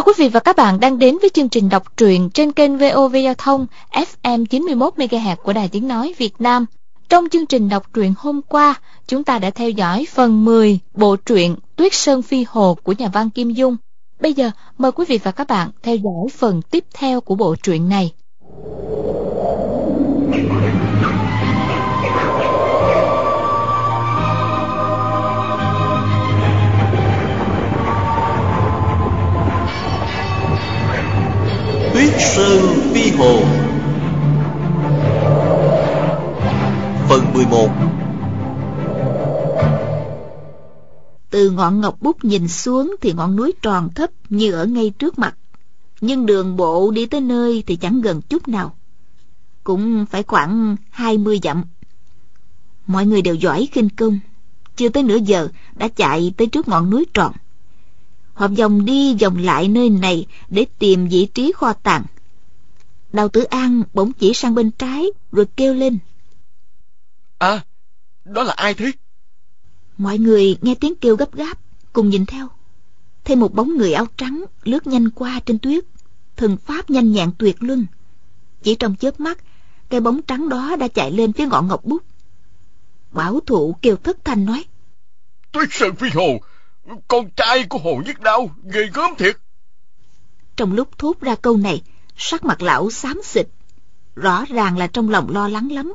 Chào quý vị và các bạn đang đến với chương trình đọc truyện trên kênh VOV Giao thông FM 91 MHz của Đài Tiếng nói Việt Nam. Trong chương trình đọc truyện hôm qua, chúng ta đã theo dõi phần 10 bộ truyện Tuyết Sơn Phi Hồ của nhà văn Kim Dung. Bây giờ, mời quý vị và các bạn theo dõi phần tiếp theo của bộ truyện này. Tuyết Sơn Phi Hồ Phần 11 Từ ngọn ngọc bút nhìn xuống thì ngọn núi tròn thấp như ở ngay trước mặt. Nhưng đường bộ đi tới nơi thì chẳng gần chút nào. Cũng phải khoảng 20 dặm. Mọi người đều giỏi khinh công. Chưa tới nửa giờ, đã chạy tới trước ngọn núi tròn. Họ vòng đi vòng lại nơi này để tìm vị trí kho tàng. Đào tử an bỗng chỉ sang bên trái rồi kêu lên. À, đó là ai thế? Mọi người nghe tiếng kêu gấp gáp, cùng nhìn theo. Thêm một bóng người áo trắng lướt nhanh qua trên tuyết, thần pháp nhanh nhẹn tuyệt luân. Chỉ trong chớp mắt, cái bóng trắng đó đã chạy lên phía ngọn ngọc bút. Bảo thụ kêu thất thanh nói. Tuyết Sơn Phi Hồ, con trai của Hồ Nhất Đao, ghê gớm thiệt. Trong lúc thốt ra câu này, sắc mặt lão xám xịt. Rõ ràng là trong lòng lo lắng lắm.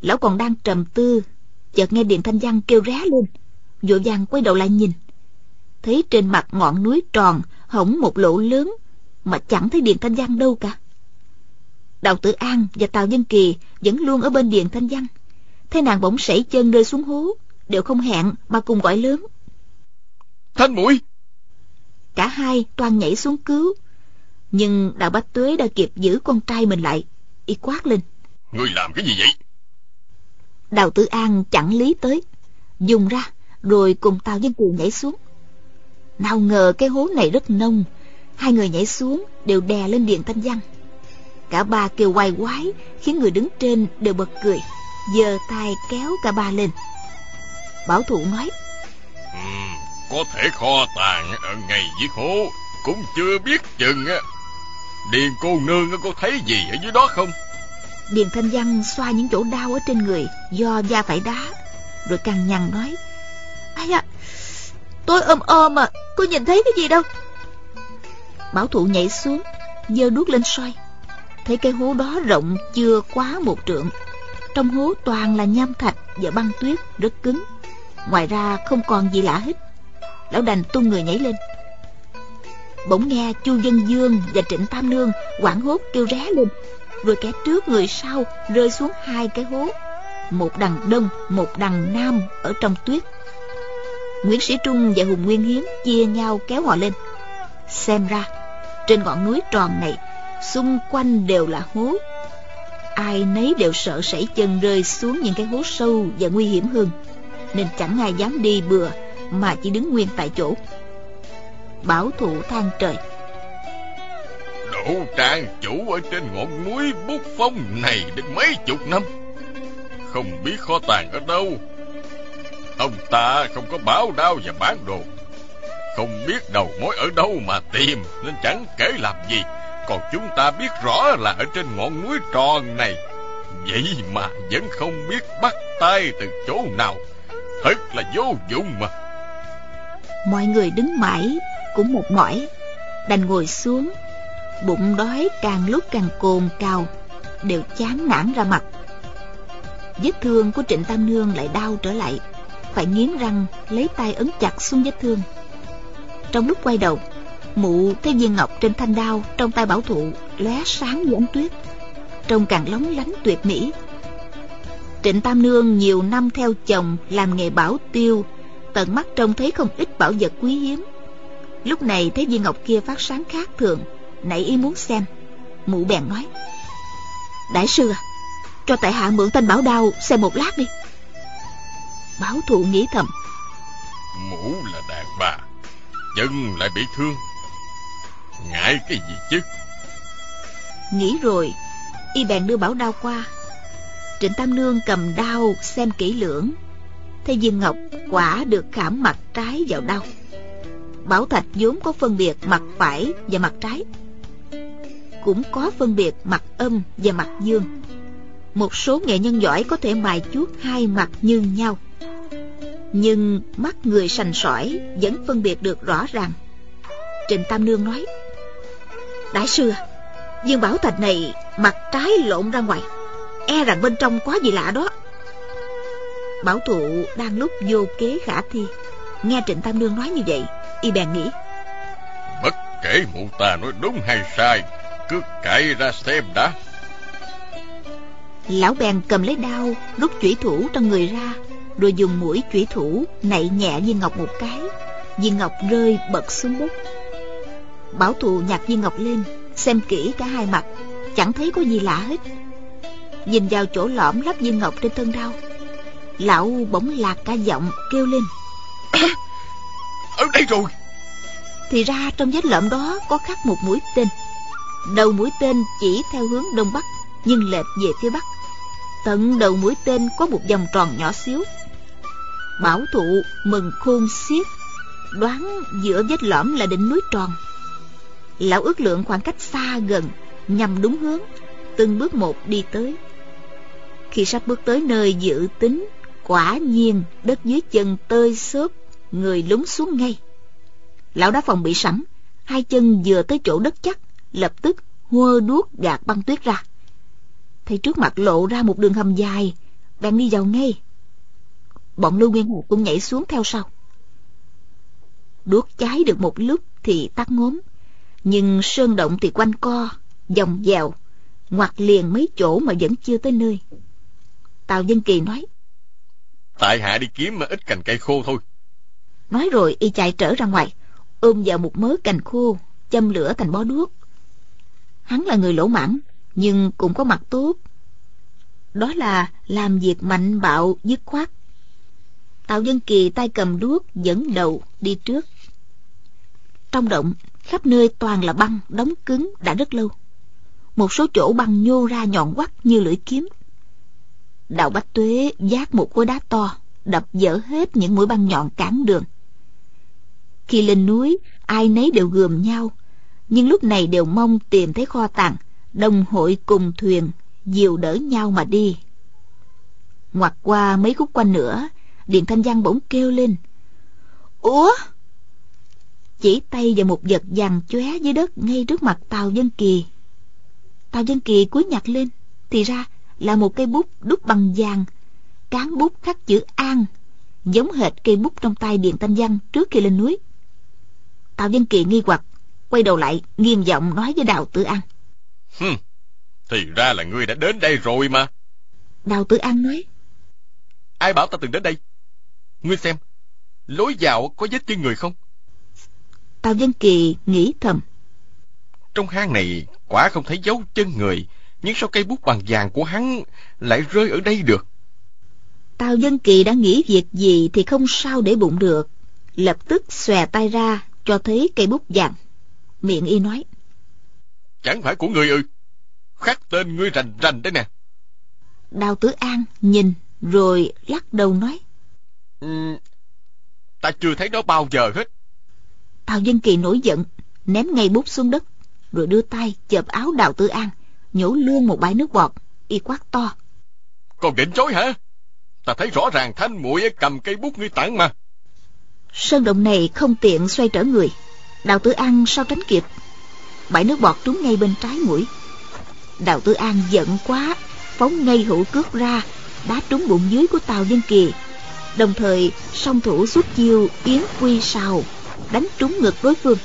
Lão còn đang trầm tư, chợt nghe Điện Thanh Văn kêu ré lên. Vội vàng quay đầu lại nhìn. Thấy trên mặt ngọn núi tròn, hổng một lỗ lớn, mà chẳng thấy Điện Thanh Văn đâu cả. Đào Tử An và Tào Dân Kỳ vẫn luôn ở bên Điện Thanh Văn. Thấy nàng bỗng sảy chân rơi xuống hố, đều không hẹn mà cùng gọi lớn. Thanh mũi. Cả hai toan nhảy xuống cứu. Nhưng đạo bách tuế đã kịp giữ con trai mình lại. Y quát lên. Người làm cái gì vậy? Đào tử an chẳng lý tới. Dùng ra Rồi cùng Tào Dân Cường nhảy xuống. Nào ngờ cái hố này rất nông. Hai người nhảy xuống Đều đè lên điện thanh văn. Cả ba kêu quay quái Khiến người đứng trên đều bật cười. Giơ tay kéo cả ba lên. Bảo thủ nói có thể kho tàng ở ngay dưới hố Cũng chưa biết chừng á. Điền cô nương có thấy gì ở dưới đó không? Điền Thanh Văn xoa những chỗ đau ở trên người, Do da phải đá, Rồi càng nhằn nói, ai à Tôi ôm ôm à Có nhìn thấy cái gì đâu. Bảo thụ nhảy xuống, giơ đuốc lên soi, Thấy cái hố đó rộng chưa quá một trượng. Trong hố toàn là nham thạch và băng tuyết rất cứng, Ngoài ra không còn gì lạ hết lão đành tung người nhảy lên. Bỗng nghe chu dân dương và trịnh tam nương quảng hốt kêu ré lên. Rồi kẻ trước người sau rơi xuống hai cái hố. Một đằng đông, một đằng nam ở trong tuyết. Nguyễn sĩ trung và hùng nguyên hiến chia nhau kéo họ lên. Xem ra, trên ngọn núi tròn này, xung quanh đều là hố. Ai nấy đều sợ sảy chân rơi xuống những cái hố sâu và nguy hiểm hơn. Nên chẳng ai dám đi bừa mà chỉ đứng nguyên tại chỗ. Bảo thủ than trời. Đỗ trang, chủ ở trên ngọn núi bút phong này được mấy chục năm, không biết kho tàng ở đâu. Ông ta không có báo đao và bán đồ, không biết đầu mối ở đâu mà tìm, nên chẳng kể làm gì. Còn chúng ta biết rõ là ở trên ngọn núi tròn này, vậy mà vẫn không biết bắt tay từ chỗ nào. Thật là vô dụng mà mọi người đứng mãi cũng một mỏi, đành ngồi xuống, bụng đói càng lúc càng cồn cào, đều chán nản ra mặt. Vết thương của trịnh tam nương lại đau trở lại, phải nghiến răng lấy tay ấn chặt xuống vết thương. Trong lúc quay đầu, mụ thấy viên ngọc trên thanh đao trong tay bảo thụ lóe sáng như ánh tuyết, trông càng lóng lánh tuyệt mỹ. Trịnh tam nương nhiều năm theo chồng làm nghề bảo tiêu tận mắt trông thấy không ít bảo vật quý hiếm. Lúc này thấy viên ngọc kia phát sáng khác thường nãy ý muốn xem. Mụ bèn nói đại sư à cho tại hạ mượn thanh bảo đao xem một lát đi. Bảo thụ nghĩ thầm mũ là đàn bà chân lại bị thương. Ngại cái gì chứ? Nghĩ rồi y bèn đưa bảo đao qua. Trịnh tam nương cầm đao xem kỹ lưỡng thấy viên ngọc quả được khảm mặt trái vào đau. Bảo thạch vốn có phân biệt mặt phải và mặt trái. Cũng có phân biệt mặt âm và mặt dương. Một số nghệ nhân giỏi có thể mài chuốt hai mặt như nhau. Nhưng mắt người sành sỏi vẫn phân biệt được rõ ràng. Trịnh Tam Nương nói, Đại sư à, viên Dương Bảo Thạch này mặt trái lộn ra ngoài. E rằng bên trong quá gì lạ đó. Bảo thụ đang lúc vô kế khả thi. Nghe Trịnh Tam Nương nói như vậy Y bèn nghĩ. Bất kể mụ ta nói đúng hay sai Cứ cậy ra xem đã. Lão bèn cầm lấy đao Rút chủy thủ trong người ra Rồi dùng mũi chủy thủ Nạy nhẹ viên ngọc một cái. Viên ngọc rơi bật xuống bút. Bảo thụ nhặt viên ngọc lên Xem kỹ cả hai mặt Chẳng thấy có gì lạ hết. Nhìn vào chỗ lõm lắp viên ngọc trên thân đao Lão bỗng lạc cả giọng kêu lên. Ở đây rồi. Thì ra trong vết lõm đó có khắc một mũi tên. Đầu mũi tên chỉ theo hướng đông bắc Nhưng lệch về phía bắc. Tận đầu mũi tên có một vòng tròn nhỏ xíu. Bảo thụ mừng khôn xiết Đoán giữa vết lõm là đỉnh núi tròn. Lão ước lượng khoảng cách xa gần Nhằm đúng hướng Từng bước một đi tới. Khi sắp bước tới nơi dự tính Quả nhiên đất dưới chân tơi xốp, Người lúng xuống ngay. Lão đã phòng bị sẵn, Hai chân vừa tới chỗ đất chắc, Lập tức hua đuốc gạt băng tuyết ra. Thấy trước mặt lộ ra một đường hầm dài, bèn đi vào ngay. Bọn Lưu Nguyên Hục cũng nhảy xuống theo sau. Đuốc cháy được một lúc thì tắt ngốm, Nhưng sơn động thì quanh co vòng dèo, Ngoặt liền mấy chỗ mà vẫn chưa tới nơi. Tào Dân Kỳ nói Tại hạ đi kiếm mà ít cành cây khô thôi. Nói rồi y chạy trở ra ngoài, Ôm vào một mớ cành khô, Châm lửa thành bó đuốc. Hắn là người lỗ mãng, Nhưng cũng có mặt tốt. Đó là làm việc mạnh bạo, dứt khoát. Tào Dân Kỳ tay cầm đuốc dẫn đầu đi trước. Trong động, khắp nơi toàn là băng, đóng cứng đã rất lâu. Một số chỗ băng nhô ra nhọn quắt như lưỡi kiếm đào bách tuế giác một khối đá to, đập dở hết những mũi băng nhọn cản đường. Khi lên núi, ai nấy đều gườm nhau, nhưng lúc này đều mong tìm thấy kho tàng, đồng hội cùng thuyền, dìu đỡ nhau mà đi. Ngoặt qua mấy khúc quanh nữa điện thanh giang bỗng kêu lên. Ủa? Chỉ tay vào một vật vàng chóe dưới đất ngay trước mặt tàu dân kỳ. Tàu dân kỳ cúi nhặt lên, thì ra là một cây bút đúc bằng vàng. Cán bút khắc chữ an giống hệt cây bút trong tay điện thanh văn trước khi lên núi. Tào dân kỳ nghi hoặc quay đầu lại nghiêm giọng nói với đào tử an. Hừm, thì ra là ngươi đã đến đây rồi mà. Đào tử an nói. Ai bảo ta từng đến đây? Ngươi xem lối vào có vết chân người không? Tào dân kỳ nghĩ thầm. Trong hang này quả không thấy dấu chân người nhưng sao cây bút bằng vàng của hắn lại rơi ở đây được. Tào dân kỳ đã nghĩ việc gì thì không sao để bụng được. Lập tức xòe tay ra cho thấy cây bút vàng. Miệng y nói chẳng phải của người ư? Khắc tên ngươi rành rành đấy nè. Đào tử an nhìn rồi lắc đầu nói ừ, ta chưa thấy nó bao giờ hết. Tào dân kỳ nổi giận ném ngay bút xuống đất rồi đưa tay chợp áo đào tử an nhổ luôn một bãi nước bọt y quát to. Còn định chối hả? Ta thấy rõ ràng thanh muội cầm cây bút ngươi tặng mà. Sơn động này không tiện xoay trở người. Đào tử an sao tránh kịp. Bãi nước bọt trúng ngay bên trái mũi. Đào tử an giận quá phóng ngay hữu cước ra đá trúng bụng dưới của tàu dân kỳ. Đồng thời song thủ xuất chiêu yến quy sào đánh trúng ngực đối phương.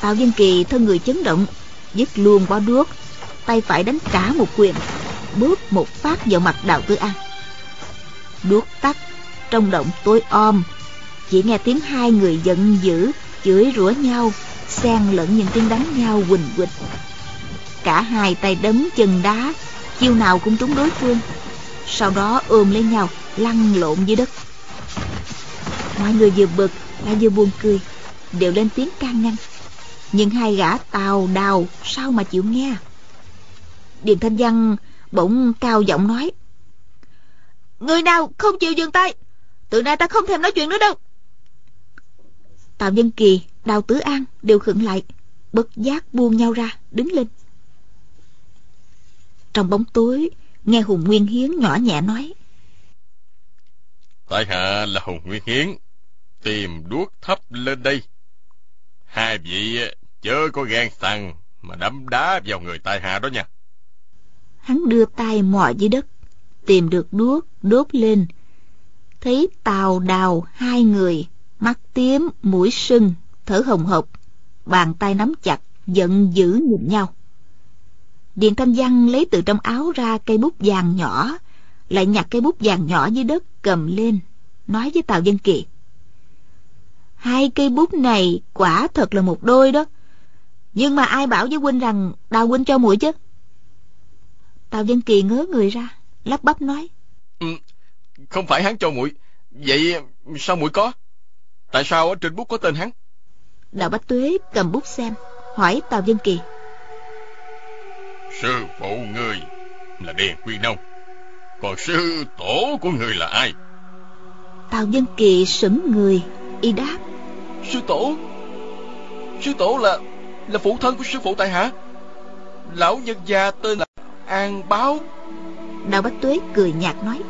Tào dân kỳ thân người chấn động dứt luôn bó đuốc tay phải đánh cả một quyền, bước một phát vào mặt đào tử an. Đuốc tắt, trong động tối om, chỉ nghe tiếng hai người giận dữ chửi rủa nhau, xen lẫn những tiếng đánh nhau quỳnh quỳnh cả hai tay đấm chân đá, chiêu nào cũng trúng đối phương, sau đó ôm lấy nhau, lăn lộn dưới đất. Mọi người vừa bực lại vừa buồn cười, đều lên tiếng can ngăn. Nhưng hai gã tàu đào sao mà chịu nghe? Điền thanh văn bỗng cao giọng nói người nào không chịu dừng tay từ nay ta không thèm nói chuyện nữa đâu Tào Nhân Kỳ, Đào Tử An đều khựng lại, bất giác buông nhau ra, đứng lên. Trong bóng tối, nghe Hùng Nguyên Hiến nhỏ nhẹ nói. Tại hạ là Hùng Nguyên Hiến, tìm đuốc thấp lên đây. Hai vị chớ có gan sằng mà đấm đá vào người tại hạ đó nha. Hắn đưa tay mò dưới đất, tìm được đuốc, đốt lên. Thấy tàu đào hai người, mắt tím, mũi sưng, thở hồng hộc, bàn tay nắm chặt, giận dữ nhìn nhau. Điền Thanh Văn lấy từ trong áo ra cây bút vàng nhỏ, lại nhặt cây bút vàng nhỏ dưới đất cầm lên, nói với Tào Dân Kỳ. Hai cây bút này quả thật là một đôi đó. Nhưng mà ai bảo với huynh rằng đào huynh cho muội chứ? Tào Dân Kỳ ngớ người ra, lắp bắp nói. Ừ, không phải hắn cho muội, vậy sao muội có? Tại sao ở trên bút có tên hắn? Đào Bách Tuế cầm bút xem, hỏi Tào Dân Kỳ. Sư phụ người là Điền Quy Nông, còn sư tổ của người là ai? Tào Dân Kỳ sững người, y đáp. Sư tổ? Sư tổ là là phụ thân của sư phụ tại hạ. Lão nhân gia tên là An Báo. Đào Bách Tuế cười nhạt nói.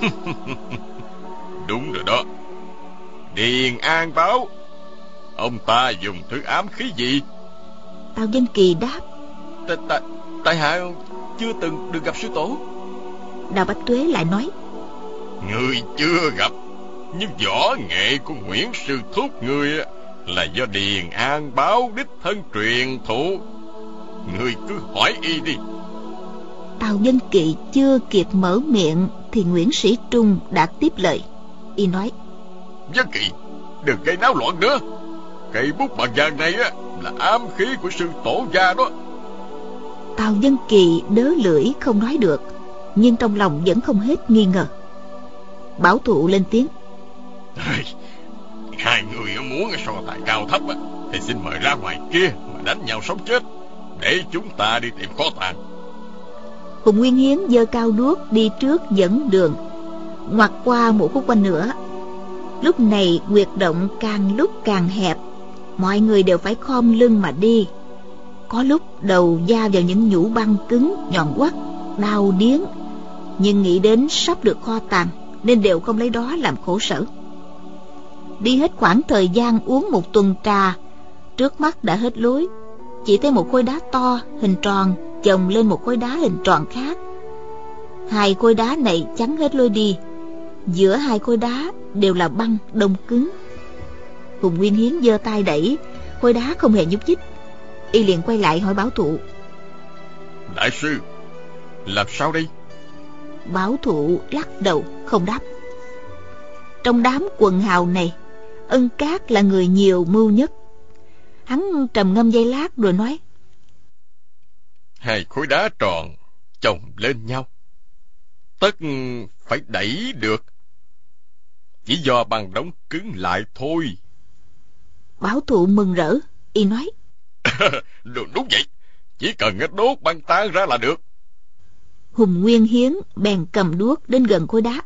Đúng rồi đó. Điền An Báo. Ông ta dùng thứ ám khí gì? Tào Dân Kỳ đáp. Tại, tại, tại hạ chưa từng được gặp sư tổ. Đào Bách Tuế lại nói. Người chưa gặp nhưng võ nghệ của Nguyễn Sư Thúc người là do Điền An báo đích thân truyền thụ. Người cứ hỏi y đi. Tào Dân Kỵ chưa kịp mở miệng thì Nguyễn Sĩ Trung đã tiếp lời. Y nói. Dân Kỵ, đừng gây náo loạn nữa. Cây bút bằng vàng này á là ám khí của sư tổ gia đó. Tào Dân Kỳ đớ lưỡi không nói được, nhưng trong lòng vẫn không hết nghi ngờ. Bảo thụ lên tiếng. Hai người muốn so tài cao thấp á, thì xin mời ra ngoài kia mà đánh nhau sống chết, để chúng ta đi tìm kho tàng. Hùng Nguyên Hiến giơ cao đuốc đi trước dẫn đường, ngoặt qua một khúc quanh nữa. Lúc này nguyệt động càng lúc càng hẹp, mọi người đều phải khom lưng mà đi. Có lúc đầu da vào những nhũ băng cứng, nhọn quắt, đau điếng, nhưng nghĩ đến sắp được kho tàng nên đều không lấy đó làm khổ sở đi hết khoảng thời gian uống một tuần trà trước mắt đã hết lối chỉ thấy một khối đá to hình tròn chồng lên một khối đá hình tròn khác. Hai khối đá này chắn hết lối đi. Giữa hai khối đá đều là băng đông cứng. Hùng nguyên hiến giơ tay đẩy khối đá không hề nhúc nhích. Y liền quay lại hỏi bảo thụ. Đại sư làm sao đây? Bảo thụ lắc đầu không đáp. Trong đám quần hào này ân cát là người nhiều mưu nhất. Hắn trầm ngâm giây lát rồi nói hai khối đá tròn chồng lên nhau. Tất phải đẩy được. Chỉ do bằng đóng cứng lại thôi. Bảo thụ mừng rỡ y nói. Đúng, đúng vậy. Chỉ cần đốt băng tan ra là được. Hùng nguyên hiến bèn cầm đuốc đến gần khối đá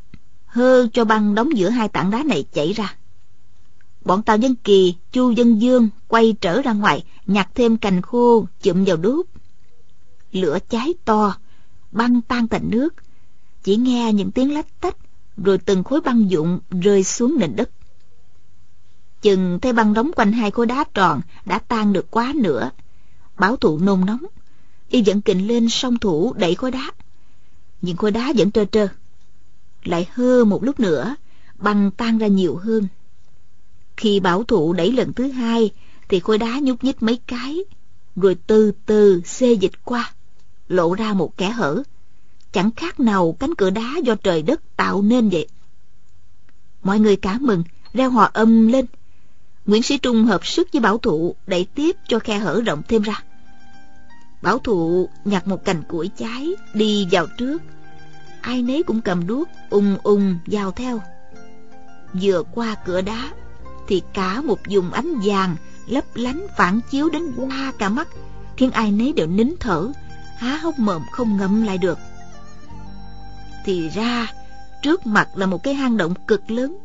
hơ cho băng đóng giữa hai tảng đá này chảy ra. Bọn tàu dân kỳ chu dân dương quay trở ra ngoài nhặt thêm cành khô chụm vào đốt lửa cháy to, băng tan thành nước. Chỉ nghe những tiếng lách tách, rồi từng khối băng dụng rơi xuống nền đất. Chừng thấy băng đóng quanh hai khối đá tròn đã tan được quá nữa bảo thụ nôn nóng. Y dẫn kình lên song thủ đẩy khối đá. Nhưng khối đá vẫn trơ trơ. Lại hơ một lúc nữa, băng tan ra nhiều hơn. Khi bảo thụ đẩy lần thứ hai, thì khối đá nhúc nhích mấy cái, rồi từ từ xê dịch qua lộ ra một kẻ hở. Chẳng khác nào cánh cửa đá do trời đất tạo nên vậy. Mọi người cả mừng, reo hò âm lên. Nguyễn sĩ trung hợp sức với bảo thụ, đẩy tiếp cho khe hở rộng thêm ra. Bảo thụ nhặt một cành củi cháy đi vào trước. Ai nấy cũng cầm đuốc, ung ung vào theo. Vừa qua cửa đá, thì cả một vùng ánh vàng lấp lánh phản chiếu đến qua cả mắt. Khiến ai nấy đều nín thở há hốc mồm không ngậm lại được thì ra trước mặt là một cái hang động cực lớn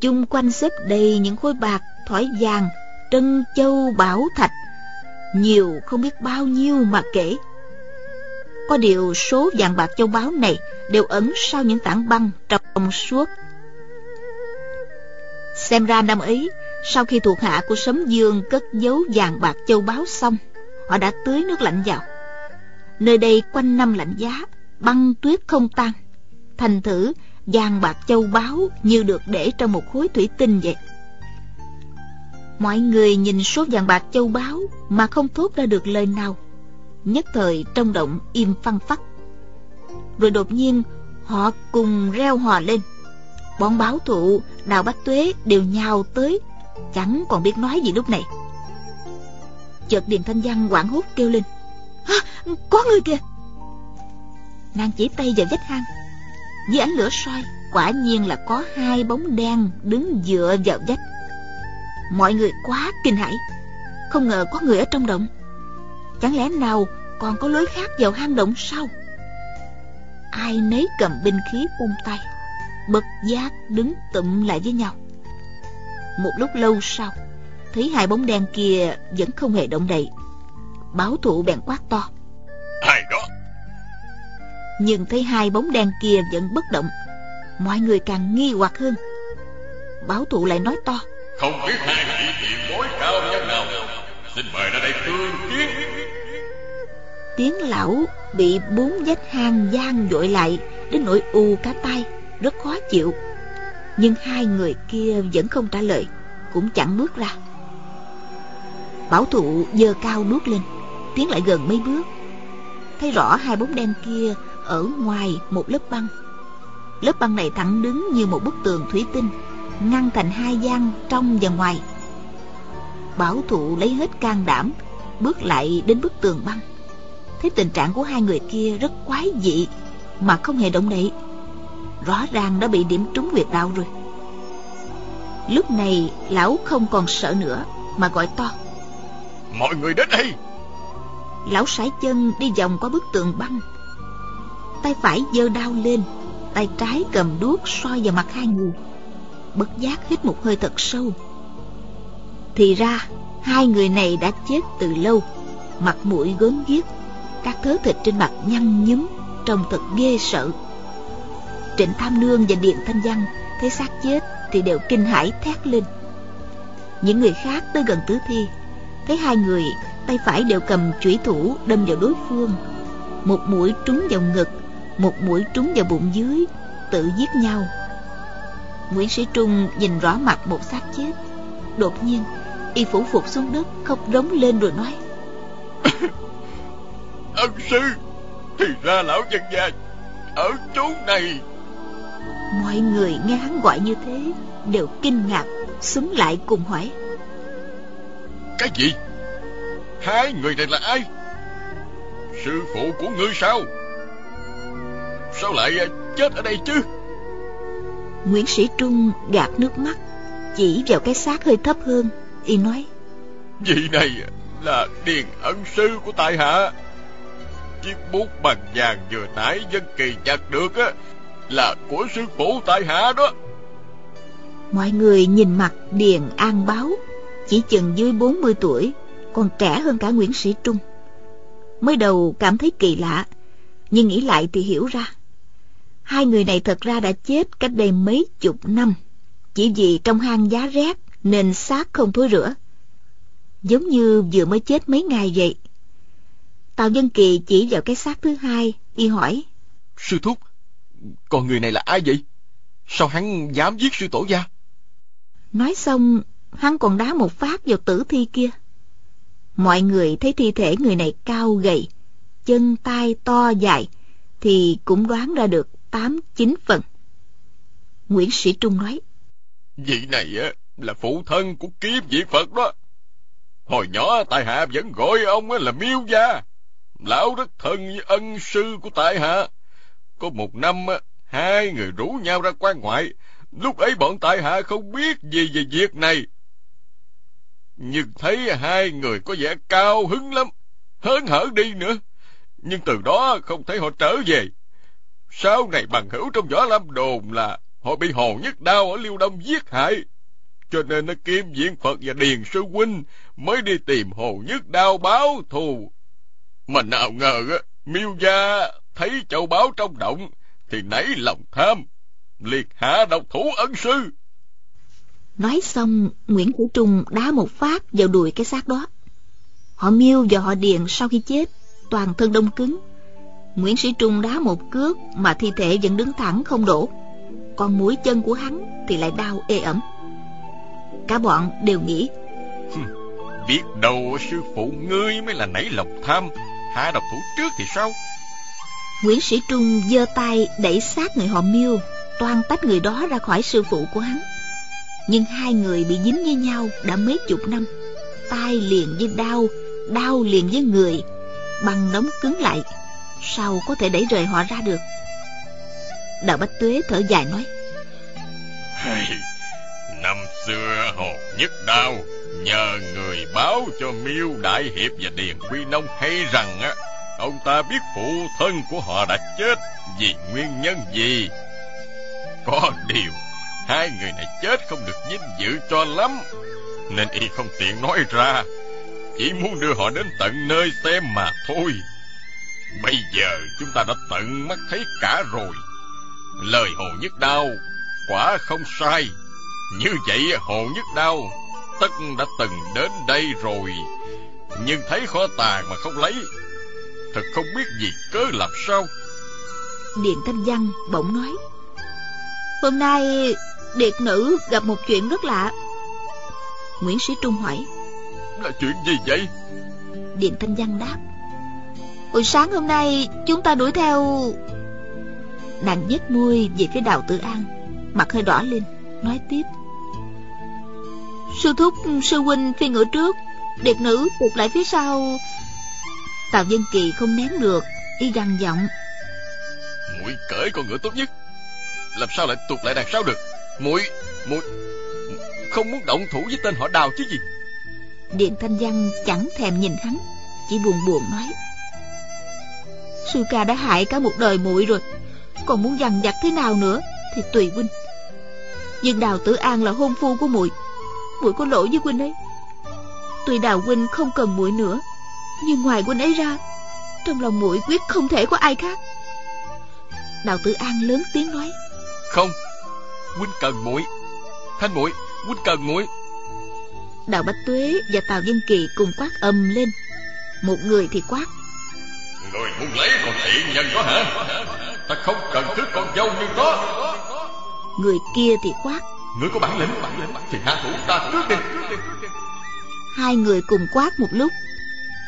chung quanh xếp đầy những khối bạc thỏi vàng, trân châu bảo thạch, nhiều không biết bao nhiêu mà kể. Có điều số vàng bạc châu báu này đều ẩn sau những tảng băng trong suốt. Xem ra năm ấy, sau khi thuộc hạ của Sấm Dương cất giấu vàng bạc châu báu xong, họ đã tưới nước lạnh vào. Nơi đây quanh năm lạnh giá, băng tuyết không tan. Thành thử, vàng bạc châu báu như được để trong một khối thủy tinh vậy. Mọi người nhìn số vàng bạc châu báu mà không thốt ra được lời nào. Nhất thời trong động im phăng phắc. Rồi đột nhiên họ cùng reo hò lên. Bọn báo thụ, đào bách tuế đều nhào tới, chẳng còn biết nói gì lúc này. Chợt Điền Thanh Văn quảng hốt kêu lên. À, có người kìa! Nàng chỉ tay vào vách hang. Dưới ánh lửa soi, quả nhiên là có hai bóng đen đứng dựa vào vách mọi người quá kinh hãi không ngờ có người ở trong động chẳng lẽ nào còn có lối khác vào hang động sau? ai nấy cầm binh khí ung tay bất giác đứng tụm lại với nhau một lúc lâu sau thấy hai bóng đen kia vẫn không hề động đậy báo thụ bèn quát to. Ai đó? Nhưng thấy hai bóng đen kia vẫn bất động mọi người càng nghi hoặc hơn. Báo thụ lại nói to. Không biết hai vị tiền bối cao nhân nào. Xin mời ra đây tương kiến. Tiếng lão bị bốn vách hang gian dội lại đến nỗi u cả tay rất khó chịu. Nhưng hai người kia vẫn không trả lời cũng chẳng bước ra. Bảo thụ giơ cao nuốt lên tiến lại gần mấy bước. Thấy rõ hai bóng đen kia ở ngoài một lớp băng. Lớp băng này thẳng đứng như một bức tường thủy tinh, ngăn thành hai gian trong và ngoài. Bảo thụ lấy hết can đảm, bước lại đến bức tường băng. Thấy tình trạng của hai người kia rất quái dị mà không hề động đậy. Rõ ràng đã bị điểm trúng huyệt đạo rồi. Lúc này lão không còn sợ nữa mà gọi to. Mọi người đến đây! Lão sải chân đi vòng qua bức tường băng. Tay phải giơ đao lên, tay trái cầm đuốc soi vào mặt hai người. Bất giác hít một hơi thật sâu. Thì ra, hai người này đã chết từ lâu. Mặt mũi gớm ghiếc, các thớ thịt trên mặt nhăn nhúm trông thật ghê sợ. Trịnh tham nương và điện thanh văn thấy xác chết thì đều kinh hãi thét lên. Những người khác tới gần tử thi, thấy hai người tay phải đều cầm chủy thủ đâm vào đối phương. Một mũi trúng vào ngực một mũi trúng vào bụng dưới tự giết nhau. Nguyễn Sĩ Trung nhìn rõ mặt một xác chết. Đột nhiên Y phủ phục xuống đất khóc rống lên rồi nói Ân sư Thì ra lão nhân gia Ở chỗ này. Mọi người nghe hắn gọi như thế Đều kinh ngạc Xúm lại cùng hỏi Cái gì Hai người này là ai? Sư phụ của ngươi sao? Sao lại chết ở đây chứ? Nguyễn Sĩ Trung gạt nước mắt Chỉ vào cái xác hơi thấp hơn Y nói. Vị này là điền ân sư của tại hạ. Chiếc bút bằng vàng vừa nãy dân kỳ nhặt được á Là của sư phụ tại hạ đó. Mọi người nhìn mặt Điền An Báo Chỉ chừng dưới 40 tuổi Còn trẻ hơn cả Nguyễn Sĩ Trung Mới đầu cảm thấy kỳ lạ Nhưng nghĩ lại thì hiểu ra Hai người này thật ra đã chết cách đây mấy chục năm, chỉ vì trong hang giá rét nên xác không thối rửa. Giống như vừa mới chết mấy ngày vậy. Tào Dân Kỳ chỉ vào cái xác thứ hai, y hỏi. Sư Thúc, còn người này là ai vậy? Sao hắn dám giết sư tổ gia? Nói xong, hắn còn đá một phát vào tử thi kia. Mọi người thấy thi thể người này cao gầy, chân tay to dài, thì cũng đoán ra được tám chín phần. Nguyễn sĩ trung nói vị này á là phụ thân của kiếm vị phật đó. Hồi nhỏ tại hạ vẫn gọi ông là miêu gia. Lão rất thân với ân sư của tại hạ. Có một năm hai người rủ nhau ra quan ngoại. Lúc ấy bọn tại hạ không biết gì về việc này nhưng thấy hai người có vẻ cao hứng lắm hớn hở đi nữa nhưng từ đó không thấy họ trở về sau này bằng hữu trong võ lâm đồn là họ bị hồ nhất đao ở liêu đông giết hại cho nên nó kiếm diễn Phật và Điền Sư Huynh mới đi tìm Hồ Nhất Đao báo thù. Mà nào ngờ á, miêu gia thấy châu báo trong động thì nảy lòng tham, liệt hạ độc thủ ân sư. Nói xong, Nguyễn Cửu Trung đá một phát vào đùi cái xác đó. Họ miêu và họ điền sau khi chết, toàn thân đông cứng. Nguyễn Sĩ Trung đá một cước mà thi thể vẫn đứng thẳng không đổ. Còn mũi chân của hắn thì lại đau ê ẩm. Cả bọn đều nghĩ Biết đâu sư phụ ngươi mới là nảy lòng tham Hạ độc thủ trước thì sao Nguyễn Sĩ Trung giơ tay đẩy sát người họ miêu Toan tách người đó ra khỏi sư phụ của hắn nhưng hai người bị dính với nhau đã mấy chục năm. Tay liền với đau Đau liền với người. Băng đóng cứng lại Sao có thể đẩy rời họ ra được? Đạo Bách Tuế thở dài nói Năm xưa Hồ Nhất đau, nhờ người báo cho Miêu Đại Hiệp và Điền Quy Nông hay rằng á ông ta biết phụ thân của họ đã chết vì nguyên nhân gì. Có điều, hai người này chết không được vinh dự cho lắm, nên y không tiện nói ra, chỉ muốn đưa họ đến tận nơi xem mà thôi. Bây giờ chúng ta đã tận mắt thấy cả rồi. Lời Hồ Nhất đau quả không sai. Như vậy Hồ Nhất đau tất đã từng đến đây rồi, nhưng thấy kho tàng mà không lấy. Thật không biết gì cớ làm sao. Điện Thanh Văn bỗng nói. Hôm nay Điệt nữ gặp một chuyện rất lạ. Nguyễn Sĩ Trung hỏi. Là chuyện gì vậy? Điện Thanh Văn đáp. Hồi sáng hôm nay chúng ta đuổi theo... Nàng nhếch môi về phía đào tự an Mặt hơi đỏ lên Nói tiếp Sư thúc sư huynh phi ngựa trước Điệt nữ tụt lại phía sau Tào Dân Kỳ không nén được Y gằn giọng muội cởi con ngựa tốt nhất Làm sao lại tụt lại đằng sau được muội muội Không muốn động thủ với tên họ đào chứ gì. Điện Thanh Văn chẳng thèm nhìn hắn Chỉ buồn buồn nói. Sư ca đã hại cả một đời muội rồi Còn muốn dằn vặt thế nào nữa Thì tùy huynh. Nhưng Đào Tử An là hôn phu của muội muội có lỗi với huynh ấy. Tuy đào huynh không cần muội nữa nhưng ngoài huynh ấy ra trong lòng muội quyết không thể có ai khác. Đào tử an lớn tiếng nói. Không huynh cần muội. Thanh muội huynh cần muội. Đào bách tuế và tào dân kỳ cùng quát ầm lên. Một người thì quát. Người muốn lấy con tiện nhân đó hả? Ta không cần thứ con dâu như đó. Người kia thì quát. Ngươi có bản lĩnh, bản lĩnh thì hạ thủ ta trước đi. Hai người cùng quát một lúc,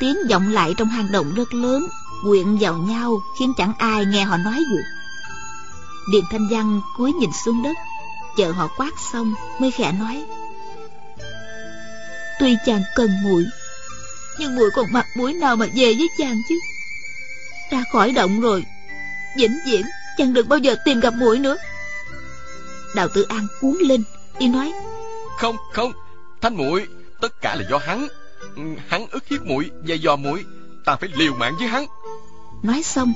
tiếng vọng lại trong hang động rất lớn, quyện vào nhau khiến chẳng ai nghe họ nói gì. Điền Thanh Văn cúi nhìn xuống đất, chờ họ quát xong mới khẽ nói: Tuy chàng cần muội, nhưng muội còn mặt mũi nào mà về với chàng chứ? Ra khỏi động rồi, vĩnh viễn chàng đừng bao giờ tìm gặp muội nữa. Đào Tử An cuốn lên Y nói. Không không Thanh muội Tất cả là do hắn. Ừ, Hắn ức hiếp muội và dò muội Ta phải liều mạng với hắn. Nói xong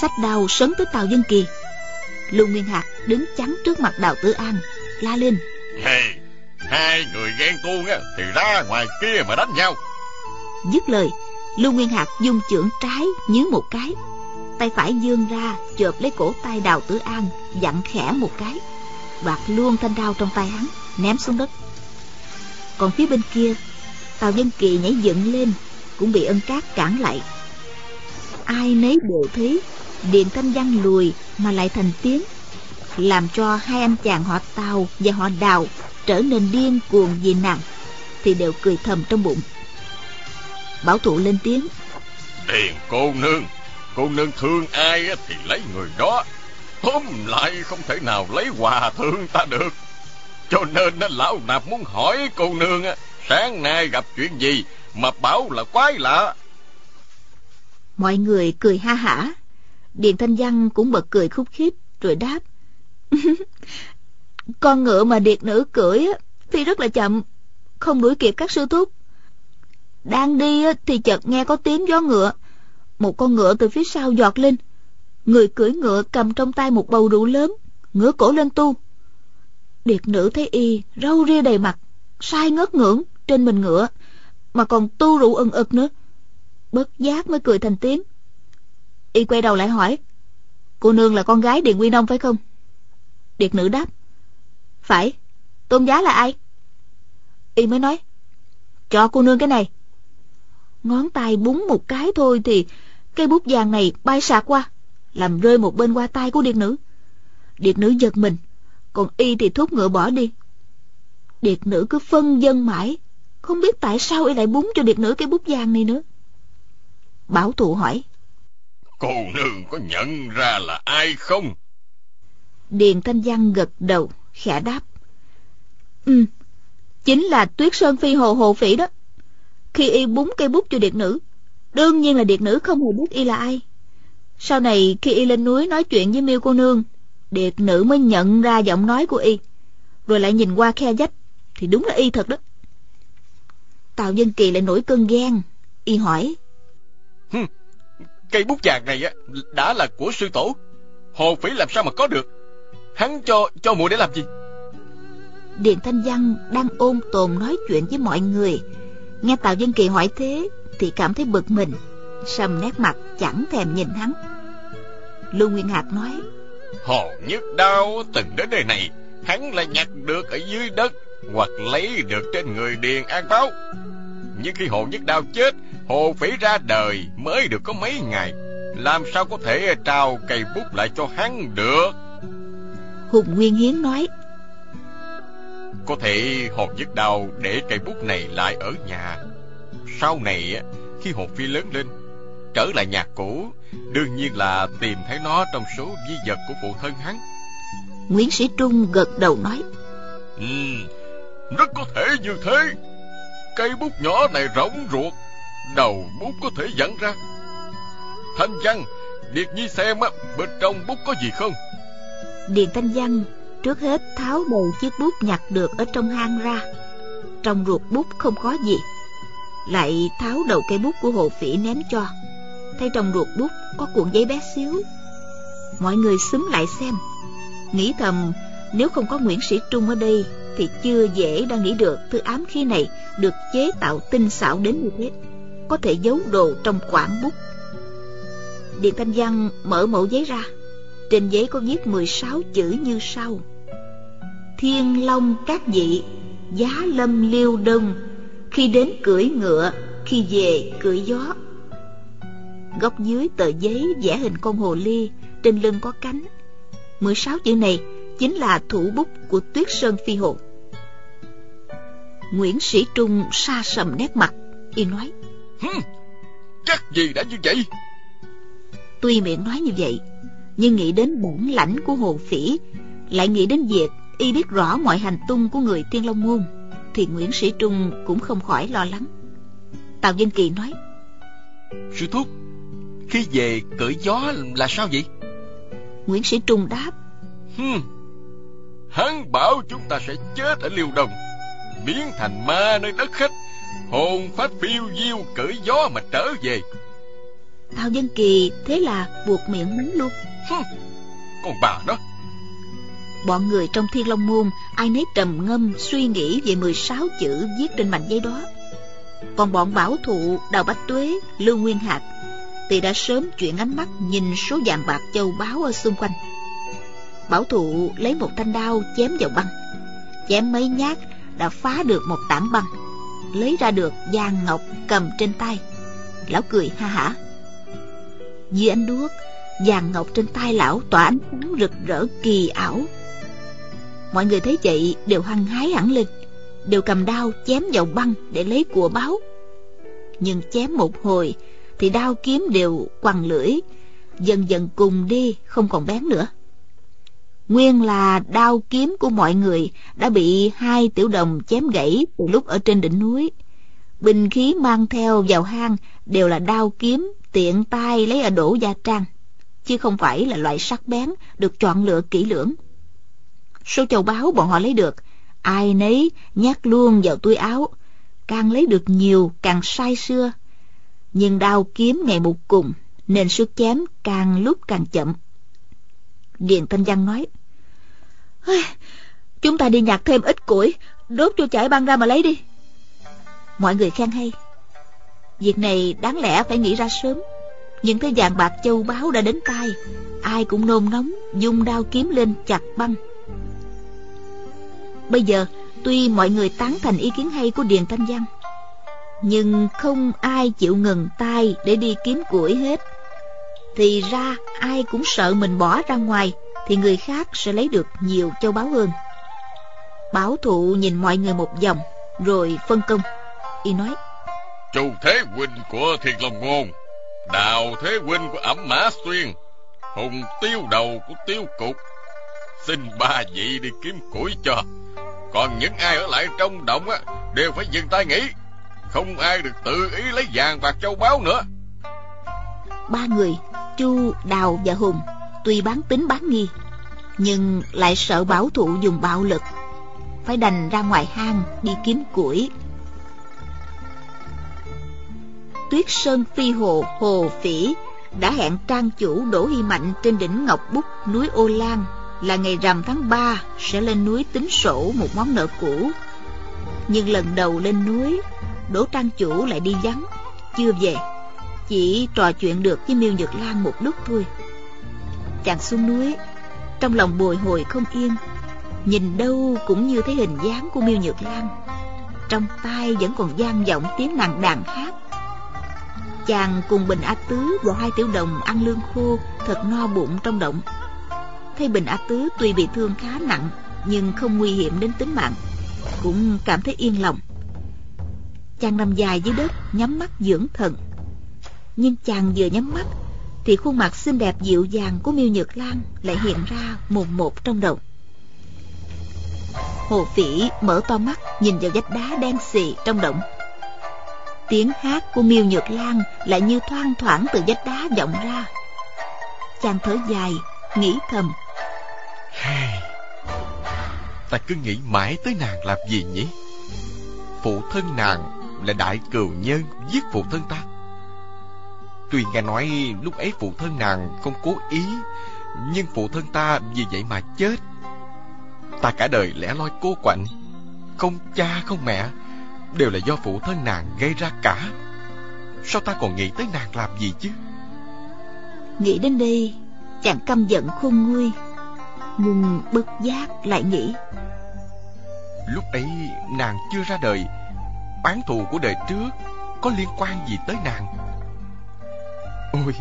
Sách đào sấn tới Tào Dân Kỳ Lưu Nguyên Hạc đứng chắn trước mặt Đào Tử An La lên. Hey, Hai người ghen tuông á Thì ra ngoài kia mà đánh nhau. Dứt lời Lưu Nguyên Hạc dung chưởng trái nhứ một cái. Tay phải dương ra chộp lấy cổ tay Đào Tử An Dặn khẽ một cái. Đoạt luôn thanh đao trong tay hắn ném xuống đất. Còn phía bên kia tào dân kỳ nhảy dựng lên cũng bị ân cát cản lại. Ai nấy đều thấy điện thanh văn lùi mà lại thành tiếng làm cho hai anh chàng họ tào và họ đào trở nên điên cuồng vì nàng thì đều cười thầm trong bụng. Bảo thụ lên tiếng tiền cô nương cô nương thương ai thì lấy người đó Tóm lại không thể nào lấy hòa thượng ta được. Cho nên lão nạp muốn hỏi cô nương Sáng nay gặp chuyện gì Mà bảo là quái lạ? Mọi người cười ha hả Điền Thanh Văn cũng bật cười khúc khích Rồi đáp. Con ngựa mà điệt nữ cưỡi Thì rất là chậm Không đuổi kịp các sư thúc. Đang đi thì chợt nghe có tiếng gió ngựa. Một con ngựa từ phía sau giọt lên. Người cưỡi ngựa cầm trong tay một bầu rượu lớn ngửa cổ lên tu. Điệt nữ thấy y râu ria đầy mặt sai ngất ngưỡng trên mình ngựa, mà còn tu rượu ừng ực nữa. Bất giác mới cười thành tiếng. Y quay đầu lại hỏi, cô nương là con gái Điền Quy Nông phải không? Điệt nữ đáp, phải, tôn giá là ai? Y mới nói, cho cô nương cái này. Ngón tay búng một cái thôi thì cây bút vàng này bay sạc qua, làm rơi một bên qua tay của điệt nữ. Điệt nữ giật mình, còn y thì thúc ngựa bỏ đi. Điệt nữ cứ phân dân mãi, không biết tại sao y lại búng cho điệt nữ cái bút vàng này nữa. Bảo thụ hỏi. Cô nương có nhận ra là ai không? Điền Thanh Văn gật đầu, khẽ đáp. Ừ, chính là Tuyết Sơn Phi Hồ Hồ Phỉ đó. Khi y búng cây bút cho điệt nữ, đương nhiên là điệt nữ không hề biết y là ai. Sau này khi y lên núi nói chuyện với miêu cô nương, điệt nữ mới nhận ra giọng nói của y, rồi lại nhìn qua khe dách, thì đúng là y thật đó. Tào Dân Kỳ lại nổi cơn ghen, y hỏi. Cây bút vàng này á đã là của sư tổ, hồ phỉ làm sao mà có được? Hắn cho cho muội để làm gì? Điền Thanh Văn đang ôn tồn nói chuyện với mọi người, nghe Tào Dân Kỳ hỏi thế thì cảm thấy bực mình, sầm nét mặt chẳng thèm nhìn hắn. Lưu Nguyên Hạc nói: Hồ Nhất Đao từng đến nơi này, hắn lại nhặt được ở dưới đất hoặc lấy được trên người Điền An Báo. Nhưng khi Hồ Nhất Đao chết, Hồ Phỉ ra đời mới được có mấy ngày, làm sao có thể trao cây bút lại cho hắn được? Hùng Nguyên Hiến nói: Có thể Hồ Nhất Đao để cây bút này lại ở nhà. Sau này, khi Hồ Phi lớn lên, trở lại nhà cũ, đương nhiên là tìm thấy nó trong số di vật của phụ thân hắn. Nguyễn Sĩ Trung gật đầu nói. Ừ, rất có thể như thế. Cây bút nhỏ này rỗng ruột, đầu bút có thể dẫn ra. Thanh Văn, Điệt Nhi xem á, bên trong bút có gì không? Điền Thanh Văn trước hết tháo đầu chiếc bút nhặt được ở trong hang ra. Trong ruột bút không có gì. Lại tháo đầu cây bút của hồ phỉ ném cho. Thấy trong ruột bút có cuộn giấy bé xíu. Mọi người xúm lại xem. Nghĩ thầm nếu không có Nguyễn Sĩ Trung ở đây thì chưa dễ đã nghĩ được thư ám khí này được chế tạo tinh xảo đến như thế. Có thể giấu đồ trong quảng bút. Điện Thanh Văn mở mẫu giấy ra. Trên giấy có viết 16 chữ như sau. Thiên Long các vị, giá lâm liêu đông, khi đến cưỡi ngựa, khi về cưỡi gió. Góc dưới tờ giấy vẽ hình con hồ ly, trên lưng có cánh. 16 chữ này chính là thủ bút của Tuyết Sơn Phi Hồ. Nguyễn Sĩ Trung xa sầm nét mặt, y nói. Hừm, chắc gì đã như vậy? Tuy miệng nói như vậy, nhưng nghĩ đến bổn lãnh của Hồ Phỉ, lại nghĩ đến việc y biết rõ mọi hành tung của người Tiên Long Môn, thì Nguyễn Sĩ Trung cũng không khỏi lo lắng. Tào Dân Kỳ nói. Sư Thúc, khi về cưỡi gió là sao vậy? Nguyễn Sĩ Trung đáp. Hmm, hắn bảo chúng ta sẽ chết ở liêu đồng, biến thành ma nơi đất khách, hồn phách phiêu diêu cưỡi gió mà trở về. Tào Dân Kỳ thế là buộc miệng mắng luôn. Hmm, con bà đó. Bọn người trong Thiên Long Môn ai nấy trầm ngâm suy nghĩ về 16 chữ viết trên mảnh giấy đó. Còn bọn bảo thụ Đào Bách Tuế, Lưu Nguyên Hạc thì đã sớm chuyển ánh mắt nhìn số vàng bạc châu báu ở xung quanh. Bảo thụ lấy một thanh đao chém vào băng. Chém mấy nhát đã phá được một tảng băng. Lấy ra được vàng ngọc cầm trên tay. Lão cười ha hả. Dưới ánh đuốc, vàng ngọc trên tay lão tỏa ánh sáng rực rỡ kỳ ảo. Mọi người thấy vậy đều hăng hái hẳn lên, đều cầm đao chém vào băng để lấy của báo. Nhưng chém một hồi thì đao kiếm đều quằn lưỡi, dần dần cùng đi không còn bén nữa. Nguyên là đao kiếm của mọi người đã bị hai tiểu đồng chém gãy từ lúc ở trên đỉnh núi. Binh khí mang theo vào hang đều là đao kiếm tiện tay lấy ở đổ gia trang, chứ không phải là loại sắc bén được chọn lựa kỹ lưỡng. Số châu báu bọn họ lấy được, ai nấy nhát luôn vào túi áo, càng lấy được nhiều càng sai xưa. Nhưng đao kiếm ngày một cùng, nên sức chém càng lúc càng chậm. Điền Thanh Văn nói, Chúng ta đi nhặt thêm ít củi, Đốt cho chải băng ra mà lấy đi. Mọi người khen hay. Việc này đáng lẽ phải nghĩ ra sớm. Những thấy vàng bạc châu báu đã đến tay Ai cũng nôn nóng Dung đao kiếm lên chặt băng. Bây giờ Tuy mọi người tán thành ý kiến hay của Điền Thanh Văn Nhưng không ai chịu ngừng tay Để đi kiếm củi hết. Thì ra ai cũng sợ mình bỏ ra ngoài. Thì người khác sẽ lấy được nhiều châu báu hơn. Bảo thụ nhìn mọi người một vòng Rồi phân công. Y nói Chu Thế Huynh của Thiên Long Ngôn Đào Thế Huynh của Ẩm Mã Xuyên Hùng Tiêu Đầu của Tiêu Cục Xin ba vị đi kiếm củi cho. Còn những ai ở lại trong động á Đều phải dừng tay nghỉ. Không ai được tự ý lấy vàng bạc châu báu nữa. Ba người Chu, Đào và Hùng Tuy bán tính bán nghi Nhưng lại sợ bảo thủ dùng bạo lực Phải đành ra ngoài hang đi kiếm củi Tuyết Sơn Phi Hồ Hồ Phỉ đã hẹn trang chủ Đỗ Hy Mạnh trên đỉnh Ngọc Bút núi Ô Lan là ngày rằm tháng 3 sẽ lên núi tính sổ một món nợ cũ. Nhưng lần đầu lên núi, Đỗ trang chủ lại đi vắng, chưa về, chỉ trò chuyện được với Miêu Nhật Lan một lúc thôi. Chàng xuống núi, trong lòng bồi hồi không yên, nhìn đâu cũng như thấy hình dáng của Miêu Nhược Lan. Trong tai vẫn còn vang vọng tiếng nàng đàn hát. Chàng cùng bình a tứ và hai tiểu đồng ăn lương khô thật no bụng trong động. Thấy bình a tứ tuy bị thương khá nặng nhưng không nguy hiểm đến tính mạng cũng cảm thấy yên lòng. Chàng nằm dài dưới đất nhắm mắt dưỡng thần. Nhưng chàng vừa nhắm mắt thì khuôn mặt xinh đẹp dịu dàng của miêu nhược lan lại hiện ra mồn một trong đầu. Hồ phỉ mở to mắt, nhìn vào vách đá đen xì trong động. Tiếng hát của miêu nhược lan lại như thoang thoảng từ vách đá vọng ra. Chàng thở dài, nghĩ thầm. Ta cứ nghĩ mãi tới nàng làm gì nhỉ? Phụ thân nàng là đại cừu nhân, giết phụ thân ta tuy nghe nói lúc ấy phụ thân nàng không cố ý nhưng phụ thân ta vì vậy mà chết. Ta cả đời lẻ loi cô quạnh không cha không mẹ đều là do phụ thân nàng gây ra cả. Sao ta còn nghĩ tới nàng làm gì chứ? Nghĩ đến đây chàng căm giận khôn nguôi nhưng bất giác lại nghĩ. Lúc ấy nàng chưa ra đời oán thù của đời trước có liên quan gì tới nàng ôi,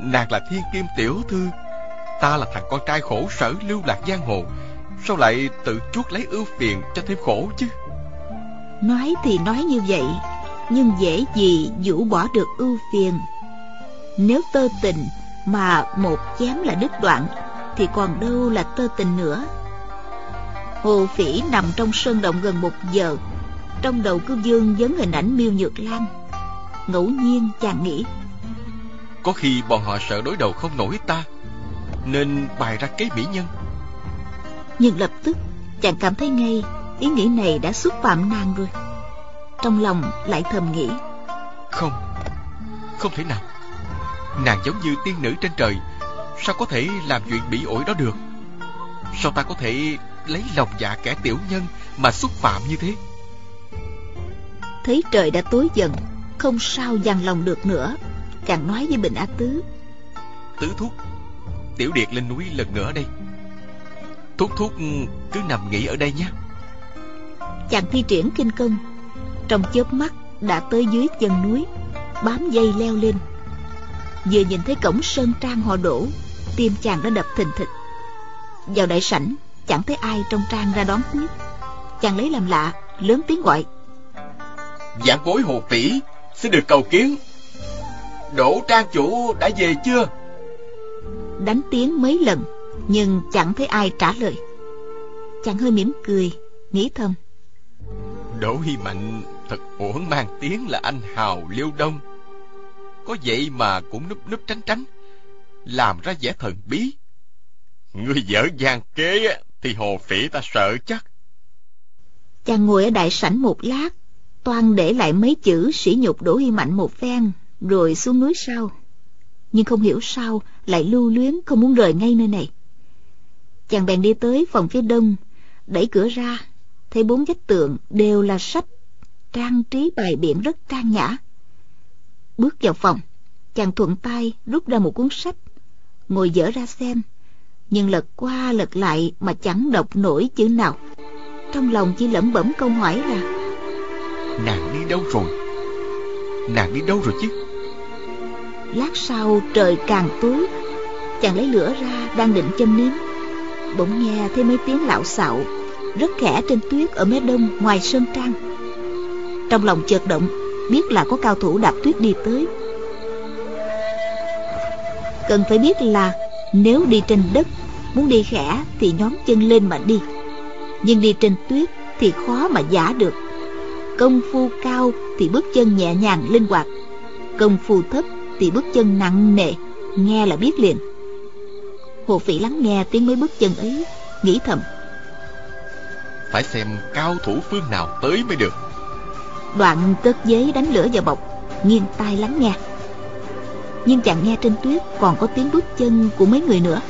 nàng là thiên kim tiểu thư. Ta là thằng con trai khổ sở lưu lạc giang hồ. Sao lại tự chuốc lấy ưu phiền cho thêm khổ chứ? Nói thì nói như vậy, Nhưng dễ gì vũ bỏ được ưu phiền. Nếu tơ tình Mà một chém là đứt đoạn, Thì còn đâu là tơ tình nữa. Hồ phỉ nằm trong sơn động gần một giờ. Trong đầu cứ dương vấn hình ảnh miêu nhược lan. Ngẫu nhiên chàng nghĩ có khi bọn họ sợ đối đầu không nổi ta Nên bày ra kế mỹ nhân. Nhưng lập tức chàng cảm thấy ngay ý nghĩ này đã xúc phạm nàng rồi. Trong lòng lại thầm nghĩ không không thể nào. Nàng giống như tiên nữ trên trời sao có thể làm chuyện bị ổi đó được? Sao ta có thể lấy lòng dạ kẻ tiểu nhân mà xúc phạm như thế? Thấy trời đã tối dần không sao dằn lòng được nữa chàng nói với bình a tứ. Tứ thúc tiểu điệt lên núi lần nữa đây. Thúc thúc cứ nằm nghỉ ở đây nhé. Chàng thi triển kinh công trong chớp mắt đã tới dưới chân núi bám dây leo lên. Vừa nhìn thấy cổng sơn trang họ đổ tim chàng đã đập thình thịch. Vào đại sảnh chẳng thấy ai trong trang ra đón tiếp. Chàng lấy làm lạ lớn tiếng gọi. Giảng bối hồ phỉ xin được cầu kiến đỗ trang chủ đã về chưa đánh tiếng mấy lần nhưng chẳng thấy ai trả lời chàng hơi mỉm cười nghĩ thầm Đỗ Hy Mạnh thật uổng mang tiếng là anh hào liêu đông. Có vậy mà cũng núp núp tránh tránh, làm ra vẻ thần bí. Người dở dàng kế thì hồ phỉ ta sợ chắc. Chàng ngồi ở đại sảnh một lát, toan để lại mấy chữ sỉ nhục Đỗ Hy Mạnh một phen, rồi xuống núi sau. Nhưng không hiểu sao lại lưu luyến không muốn rời ngay nơi này. Chàng bèn đi tới phòng phía đông, đẩy cửa ra thấy bốn vách tượng đều là sách trang trí bài biện rất trang nhã bước vào phòng chàng thuận tay rút ra một cuốn sách ngồi dở ra xem nhưng lật qua lật lại mà chẳng đọc nổi chữ nào trong lòng chỉ lẩm bẩm câu hỏi là nàng đi đâu rồi nàng đi đâu rồi chứ lát sau trời càng tối, chàng lấy lửa ra đang định châm nến bỗng nghe thấy mấy tiếng lạo xạo, rất khẽ trên tuyết ở mé đông ngoài sơn trang. Trong lòng chợt động, biết là có cao thủ đạp tuyết đi tới. Cần phải biết là nếu đi trên đất, muốn đi khẽ thì nhóm chân lên mà đi. Nhưng đi trên tuyết thì khó mà giả được. Công phu cao thì bước chân nhẹ nhàng linh hoạt. Công phu thấp thì bước chân nặng nề nghe là biết liền. Hồ phỉ lắng nghe tiếng mấy bước chân ấy nghĩ thầm. Phải xem cao thủ phương nào tới mới được. Đoạn cất giấy đánh lửa vào bọc nghiêng tai lắng nghe. Nhưng chàng nghe trên tuyết còn có tiếng bước chân của mấy người nữa.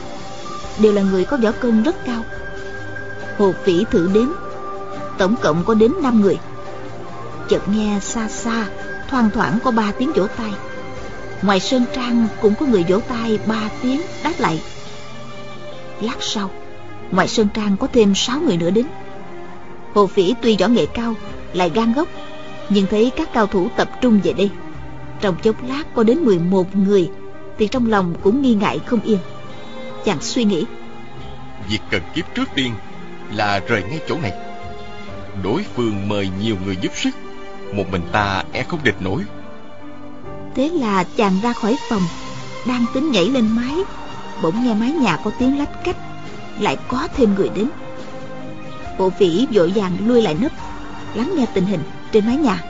Đều là người có võ công rất cao. Hồ phỉ thử đếm. Tổng cộng có đến năm người. Chợt nghe xa xa thoang thoảng có ba tiếng vỗ tay ngoài sơn trang cũng có người vỗ tay ba tiếng đáp lại. Lát sau, ngoài sơn trang có thêm sáu người nữa đến. Hồ phỉ tuy võ nghệ cao, lại gan gốc, nhưng thấy các cao thủ tập trung về đây. Trong chốc lát có đến 11 người, thì trong lòng cũng nghi ngại không yên. Chàng suy nghĩ. Việc cần kiếp trước tiên là rời ngay chỗ này. Đối phương mời nhiều người giúp sức, một mình ta e không địch nổi thế là chàng ra khỏi phòng, đang tính nhảy lên mái bỗng nghe mái nhà có tiếng lách cách, lại có thêm người đến. Bộ phỉ vội vàng lui lại nấp lắng nghe tình hình trên mái nhà.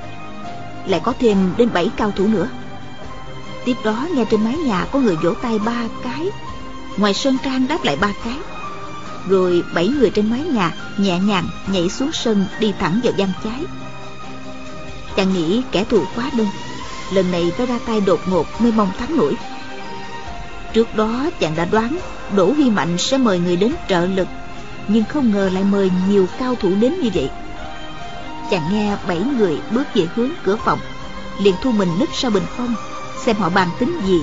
Lại có thêm đến bảy cao thủ nữa. Tiếp đó nghe trên mái nhà có người vỗ tay ba cái. Ngoài sơn trang đáp lại ba cái. Rồi bảy người trên mái nhà nhẹ nhàng nhảy xuống sân đi thẳng vào gian trái. Chàng nghĩ kẻ thù quá đông lần này phải ra tay đột ngột mới mong thắng nổi. Trước đó, chàng đã đoán đỗ huy mạnh sẽ mời người đến trợ lực, nhưng không ngờ lại mời nhiều cao thủ đến như vậy. Chàng nghe bảy người bước về hướng cửa phòng, liền thu mình nứt sau bình phong, xem họ bàn tính gì,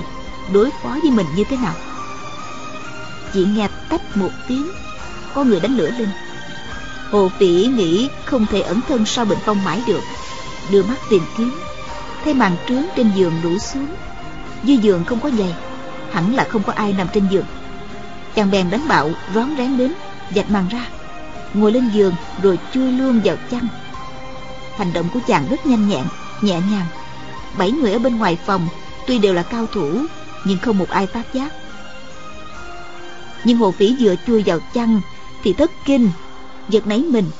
đối phó với mình như thế nào. Chỉ nghe tách một tiếng, có người đánh lửa lên. Hồ phỉ nghĩ không thể ẩn thân sau bình phong mãi được, đưa mắt tìm kiếm thấy màn trướng trên giường đổ xuống. Dưới giường không có giày, hẳn là không có ai nằm trên giường. Chàng bèn đánh bạo, rón rén đến, dạch màn ra, ngồi lên giường rồi chui luôn vào chăn. Hành động của chàng rất nhanh nhẹn, nhẹ nhàng. Bảy người ở bên ngoài phòng tuy đều là cao thủ, nhưng không một ai phát giác. Nhưng hồ phỉ vừa chui vào chăn thì thất kinh, giật nảy mình.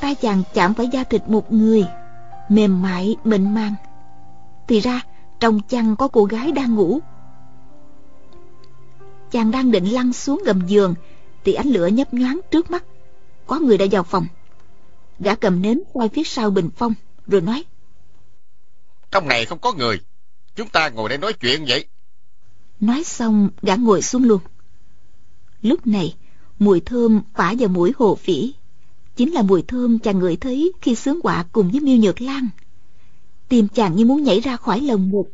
Tay chàng chạm phải da thịt một người, mềm mại, mịn màng thì ra trong chăn có cô gái đang ngủ. Chàng đang định lăn xuống gầm giường thì ánh lửa nhấp nhoáng trước mắt. Có người đã vào phòng. Gã cầm nến quay phía sau bình phong rồi nói. Trong này không có người. Chúng ta ngồi đây nói chuyện vậy. Nói xong gã ngồi xuống luôn. Lúc này mùi thơm phả vào mũi hồ phỉ. Chính là mùi thơm chàng ngửi thấy khi sướng quạ cùng với miêu nhược lan tim chàng như muốn nhảy ra khỏi lồng ngực.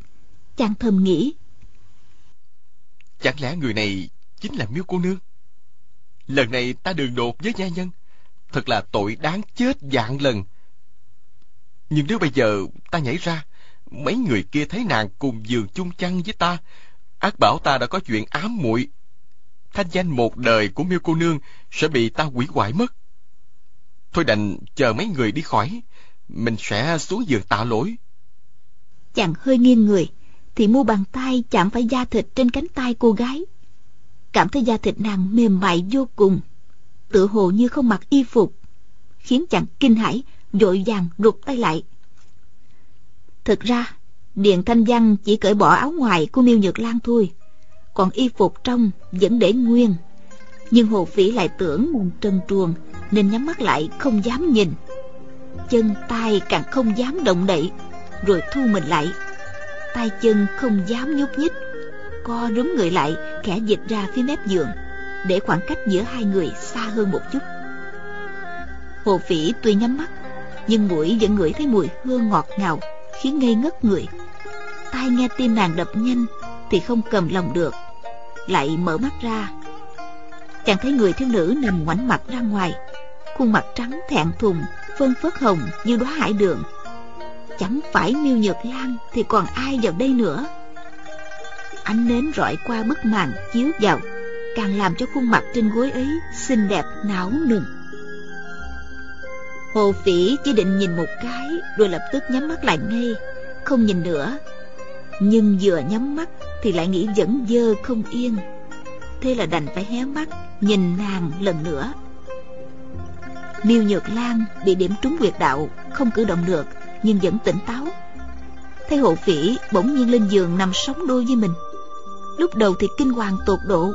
Chàng thầm nghĩ. Chẳng lẽ người này chính là miêu cô nương? Lần này ta đường đột với gia nhân. Thật là tội đáng chết vạn lần. Nhưng nếu bây giờ ta nhảy ra, mấy người kia thấy nàng cùng giường chung chăn với ta, ác bảo ta đã có chuyện ám muội. Thanh danh một đời của miêu cô nương sẽ bị ta hủy hoại mất. Thôi đành chờ mấy người đi khỏi mình sẽ xuống giường tạ lỗi. Chàng hơi nghiêng người, thì mu bàn tay chạm phải da thịt trên cánh tay cô gái. Cảm thấy da thịt nàng mềm mại vô cùng, tựa hồ như không mặc y phục, khiến chàng kinh hãi, vội vàng rụt tay lại. Thực ra điện thanh văn chỉ cởi bỏ áo ngoài của miêu nhược lan thôi, còn y phục trong vẫn để nguyên. Nhưng hồ phỉ lại tưởng trần truồng, nên nhắm mắt lại không dám nhìn chân tay càng không dám động đậy, rồi thu mình lại. Tay chân không dám nhúc nhích. Co rúm người lại, khẽ dịch ra phía mép giường, để khoảng cách giữa hai người xa hơn một chút. Hồ phỉ tuy nhắm mắt, Nhưng mũi vẫn ngửi thấy mùi hương ngọt ngào, Khiến ngây ngất người. Tai nghe tim nàng đập nhanh Thì không cầm lòng được, Lại mở mắt ra. Chàng thấy người thiếu nữ nằm ngoảnh mặt ra ngoài, Khuôn mặt trắng thẹn thùng Phân phớt hồng như đóa hải đường. Chẳng phải miêu nhược lan Thì còn ai vào đây nữa. Ánh nến rọi qua bức màn chiếu vào, Càng làm cho khuôn mặt trên gối ấy Xinh đẹp não nừng Hồ phỉ chỉ định nhìn một cái Rồi lập tức nhắm mắt lại ngay, Không nhìn nữa. Nhưng vừa nhắm mắt Thì lại nghĩ vẫn dơ không yên. Thế là đành phải hé mắt Nhìn nàng lần nữa. Miêu Nhược Lan bị điểm trúng quyệt đạo, Không cử động được, Nhưng vẫn tỉnh táo. Thấy hộ phỉ, bỗng nhiên lên giường Nằm sóng đôi với mình. Lúc đầu thì kinh hoàng tột độ,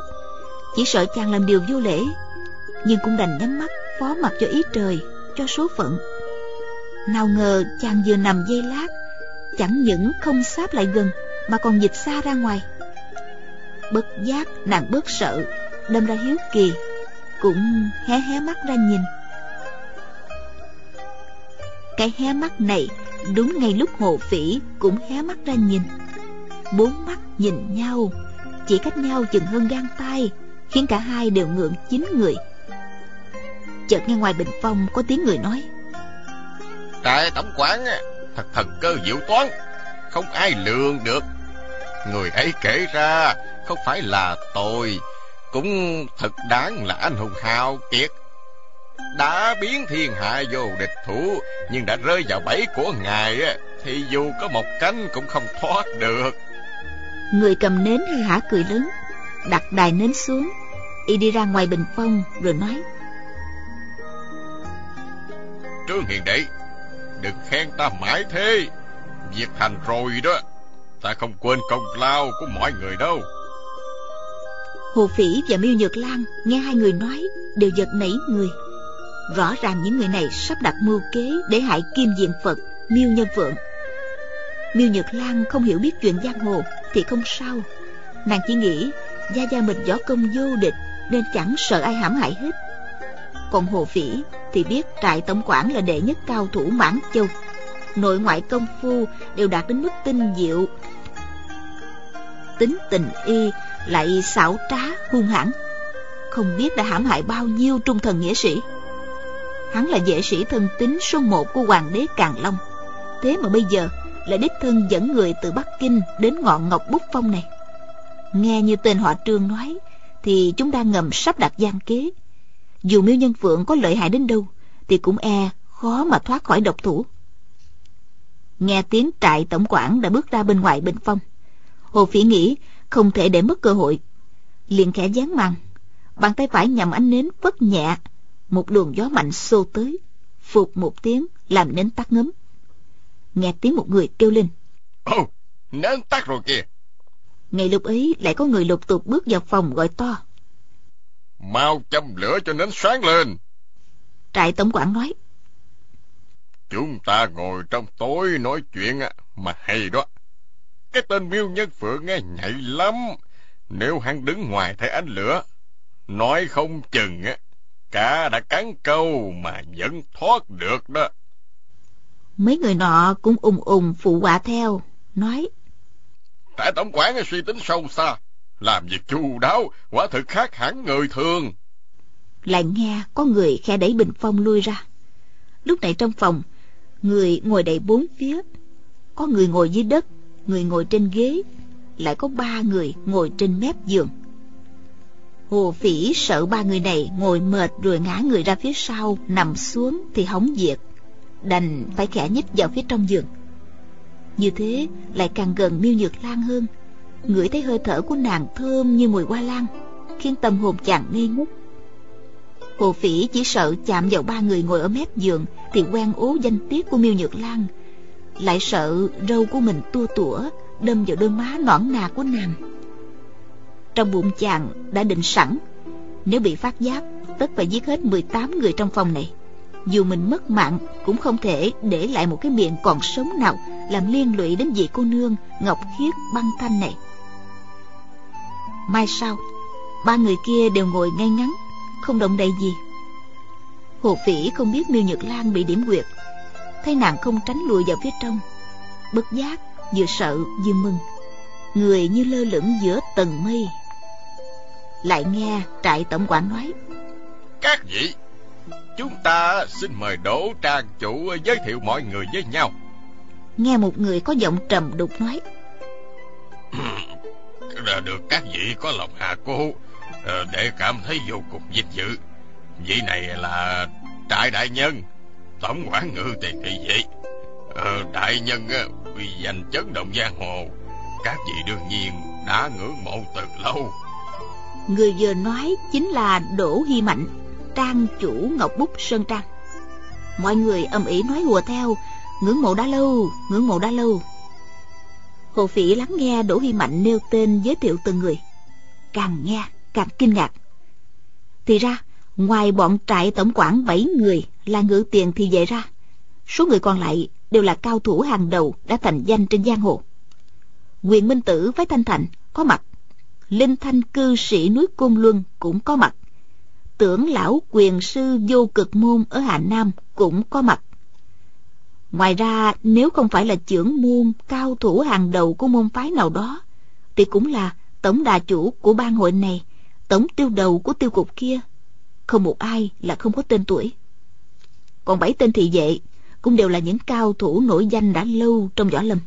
Chỉ sợ chàng làm điều vô lễ, Nhưng cũng đành nhắm mắt, Phó mặc cho ý trời, Cho số phận. Nào ngờ chàng vừa nằm dây lát, Chẳng những không sáp lại gần, Mà còn dịch xa ra ngoài. Bất giác nàng bớt sợ, Đâm ra hiếu kỳ, Cũng hé hé mắt ra nhìn. Cái hé mắt này, Đúng ngay lúc hồ phỉ Cũng hé mắt ra nhìn. Bốn mắt nhìn nhau, Chỉ cách nhau chừng hơn gan tay Khiến cả hai đều ngượng chín người. Chợt nghe ngoài bình phong Có tiếng người nói. Tại tổng quản Thật thần cơ diệu toán, Không ai lường được. Người ấy kể ra, Không phải là tôi, Cũng thật đáng là anh hùng hào kiệt. Đã biến thiên hạ vô địch thủ Nhưng đã rơi vào bẫy của ngài Thì dù có một cánh cũng không thoát được. Người cầm nến hay hả cười lớn Đặt đài nến xuống Y đi ra ngoài bình phong rồi nói. Trương Hiền Đệ Đừng khen ta mãi thế. Việc thành rồi đó Ta không quên công lao của mọi người đâu. Hồ Phỉ và Miêu Nhược Lan nghe hai người nói đều giật nảy người. Rõ ràng những người này sắp đặt mưu kế để hại Kim Diện Phật, Miêu Nhân Phượng. Miêu Nhược Lan không hiểu biết chuyện giang hồ thì không sao. Nàng chỉ nghĩ gia gia mình võ công vô địch nên chẳng sợ ai hãm hại hết. Còn Hồ Phỉ thì biết trại tổng quản là đệ nhất cao thủ mãn châu. Nội ngoại công phu đều đạt đến mức tinh diệu. Tính tình y lại xảo trá hung hãn không biết đã hãm hại bao nhiêu trung thần nghĩa sĩ hắn là vệ sĩ thân tín số một của hoàng đế càn long. Thế mà bây giờ lại đích thân dẫn người từ bắc kinh đến ngọn ngọc bút phong này. Nghe như tên họ trương nói, thì chúng đang ngầm sắp đặt gian kế. Dù miêu nhân phượng có lợi hại đến đâu, thì cũng e khó mà thoát khỏi độc thủ. Nghe tiếng trại tổng quản đã bước ra bên ngoài bình phong, hồ phỉ nghĩ không thể để mất cơ hội. Liền khẽ dán màn, bàn tay phải nhằm ánh nến vất nhẹ một luồng gió mạnh xô tới phụt một tiếng làm nến tắt ngấm. Nghe tiếng một người kêu lên. Ồ oh, nến tắt rồi kìa. Ngay lúc ấy lại có người lục tục bước vào phòng gọi to. Mau châm lửa cho nến sáng lên. Trại tổng quản nói. Chúng ta ngồi trong tối nói chuyện mà hay đó. Cái tên miêu nhân phượng nghe nhạy lắm. Nếu hắn đứng ngoài thấy ánh lửa, nói không chừng á, cả đã cắn câu mà vẫn thoát được đó. Mấy người nọ cũng ùng ùng phụ họa theo, nói. Tại tổng quản suy tính sâu xa, làm việc chu đáo, quả thực khác hẳn người thường. Lại nghe có người khe đẩy bình phong lui ra. Lúc này trong phòng, người ngồi đầy bốn phía. Có người ngồi dưới đất, người ngồi trên ghế lại có ba người ngồi trên mép giường hồ phỉ sợ ba người này ngồi mệt rồi ngã người ra phía sau, nằm xuống thì hóng diệt. Đành phải khẽ nhích vào phía trong giường. Như thế lại càng gần miêu nhược lan hơn. Ngửi thấy hơi thở của nàng thơm như mùi hoa lan, khiến tâm hồn chàng ngây ngút hồ phỉ chỉ sợ chạm vào ba người ngồi ở mép giường thì quen ố danh tiết của miêu nhược lan, lại sợ râu của mình tua tủa, đâm vào đôi má nõn nà của nàng trong bụng chàng đã định sẵn. Nếu bị phát giác, tất phải giết hết 18 người trong phòng này. Dù mình mất mạng, cũng không thể để lại một cái miệng còn sống nào làm liên lụy đến vị cô nương ngọc khiết băng thanh này. Mai sau, ba người kia đều ngồi ngay ngắn, không động đậy gì. Hồ Phỉ không biết Miêu Nhật Lan bị điểm quyệt. Thấy nàng không tránh lùi vào phía trong, Bất giác Vừa sợ vừa mừng. Người như lơ lửng giữa tầng mây. Lại nghe trại tổng quản nói. Các vị Chúng ta xin mời Đỗ Trang chủ giới thiệu mọi người với nhau. Nghe một người có giọng trầm đục nói. Được các vị có lòng hạ cô ờ, Để cảm thấy vô cùng vinh dự. Vị này là Trại Đại Nhân Tổng quản ngự tiền thị vị ờ, Đại Nhân uy danh chấn động giang hồ Các vị đương nhiên đã ngưỡng mộ từ lâu Người vừa nói chính là Đỗ Hy Mạnh Trang chủ Ngọc Bút Sơn Trang. Mọi người âm ỉ nói hùa theo Ngưỡng mộ đã lâu, ngưỡng mộ đã lâu. Hồ Phỉ lắng nghe Đỗ Hy Mạnh nêu tên giới thiệu từng người. Càng nghe càng kinh ngạc. Thì ra ngoài bọn trại tổng quản 7 người là ngự tiền thì vậy ra. Số người còn lại đều là cao thủ hàng đầu đã thành danh trên giang hồ. Quyền Minh Tử với Thanh Thành có mặt Linh Thanh cư sĩ núi Côn Luân cũng có mặt. Tưởng lão quyền sư vô cực môn ở Hà Nam cũng có mặt. Ngoài ra, nếu không phải là trưởng môn cao thủ hàng đầu của môn phái nào đó, Thì cũng là tổng đà chủ của ban hội này, Tổng tiêu đầu của tiêu cục kia. Không một ai là không có tên tuổi. Còn bảy tên thị vệ Cũng đều là những cao thủ nổi danh đã lâu trong võ lâm.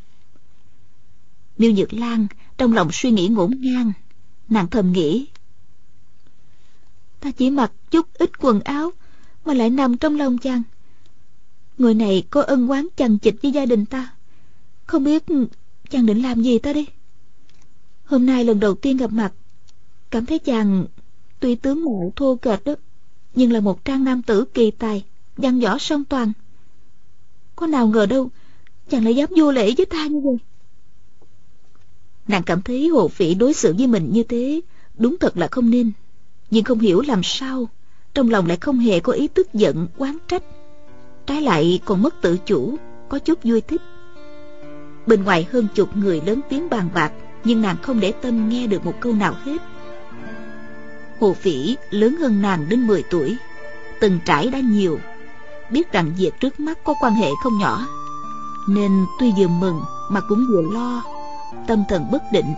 Miêu Nhược Lan trong lòng suy nghĩ ngổn ngang Nàng thầm nghĩ. Ta chỉ mặc chút ít quần áo Mà lại nằm trong lòng chàng Người này có ân oán chằng chịt với gia đình ta. Không biết chàng định làm gì ta đi Hôm nay lần đầu tiên gặp mặt. Cảm thấy chàng Tuy tướng mạo thô kệch đó, Nhưng là một trang nam tử kỳ tài, Văn võ song toàn. Có nào ngờ đâu, Chàng lại dám vô lễ với ta như vậy? Nàng cảm thấy hồ phỉ đối xử với mình như thế Đúng thật là không nên. Nhưng không hiểu làm sao Trong lòng lại không hề có ý tức giận, oán trách. Trái lại còn mất tự chủ có chút vui thích. Bên ngoài hơn chục người lớn tiếng bàn bạc nhưng nàng không để tâm nghe được một câu nào hết. Hồ phỉ lớn hơn nàng đến 10 tuổi từng trải đã nhiều. Biết rằng việc trước mắt có quan hệ không nhỏ nên tuy vừa mừng mà cũng vừa lo tâm thần bất định.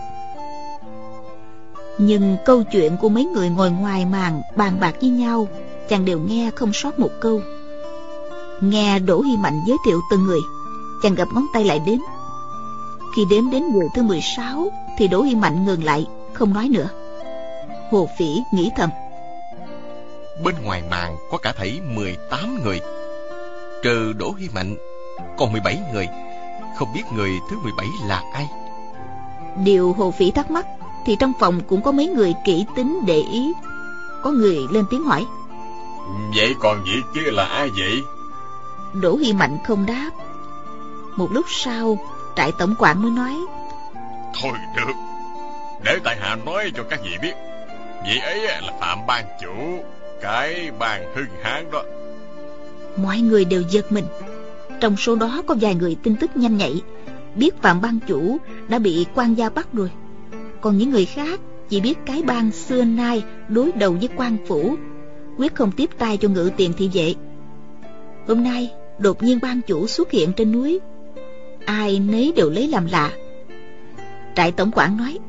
Nhưng câu chuyện của mấy người ngồi ngoài màn, bàn bạc với nhau, chàng đều nghe không sót một câu. Nghe Đỗ Hy Mạnh giới thiệu từng người, Chàng gặp ngón tay lại đếm. Khi đếm đến người thứ 16 Thì Đỗ Hy Mạnh ngừng lại, Không nói nữa. Hồ Phỉ nghĩ thầm. Bên ngoài màn có cả thảy 18 người. Trừ Đỗ Hy Mạnh, Còn 17 người. Không biết người thứ 17 là ai. Điều Hồ Phỉ thắc mắc Thì trong phòng cũng có mấy người kỹ tính để ý. Có người lên tiếng hỏi Vậy còn vị kia là ai vậy? Đỗ Hy Mạnh không đáp. Một lúc sau Trại tổng quản mới nói Thôi được Để tại hạ nói cho các vị biết. Vị ấy là Phạm Ban Chủ Cái bàn hưng hán đó. Mọi người đều giật mình. Trong số đó có vài người tin tức nhanh nhạy Biết Phạm Ban Chủ đã bị quan gia bắt rồi. Còn những người khác chỉ biết cái bang xưa nay đối đầu với quan phủ, Quyết không tiếp tay cho ngự tiền thị vệ. Hôm nay, đột nhiên ban chủ xuất hiện trên núi. Ai nấy đều lấy làm lạ. Trại tổng quản nói,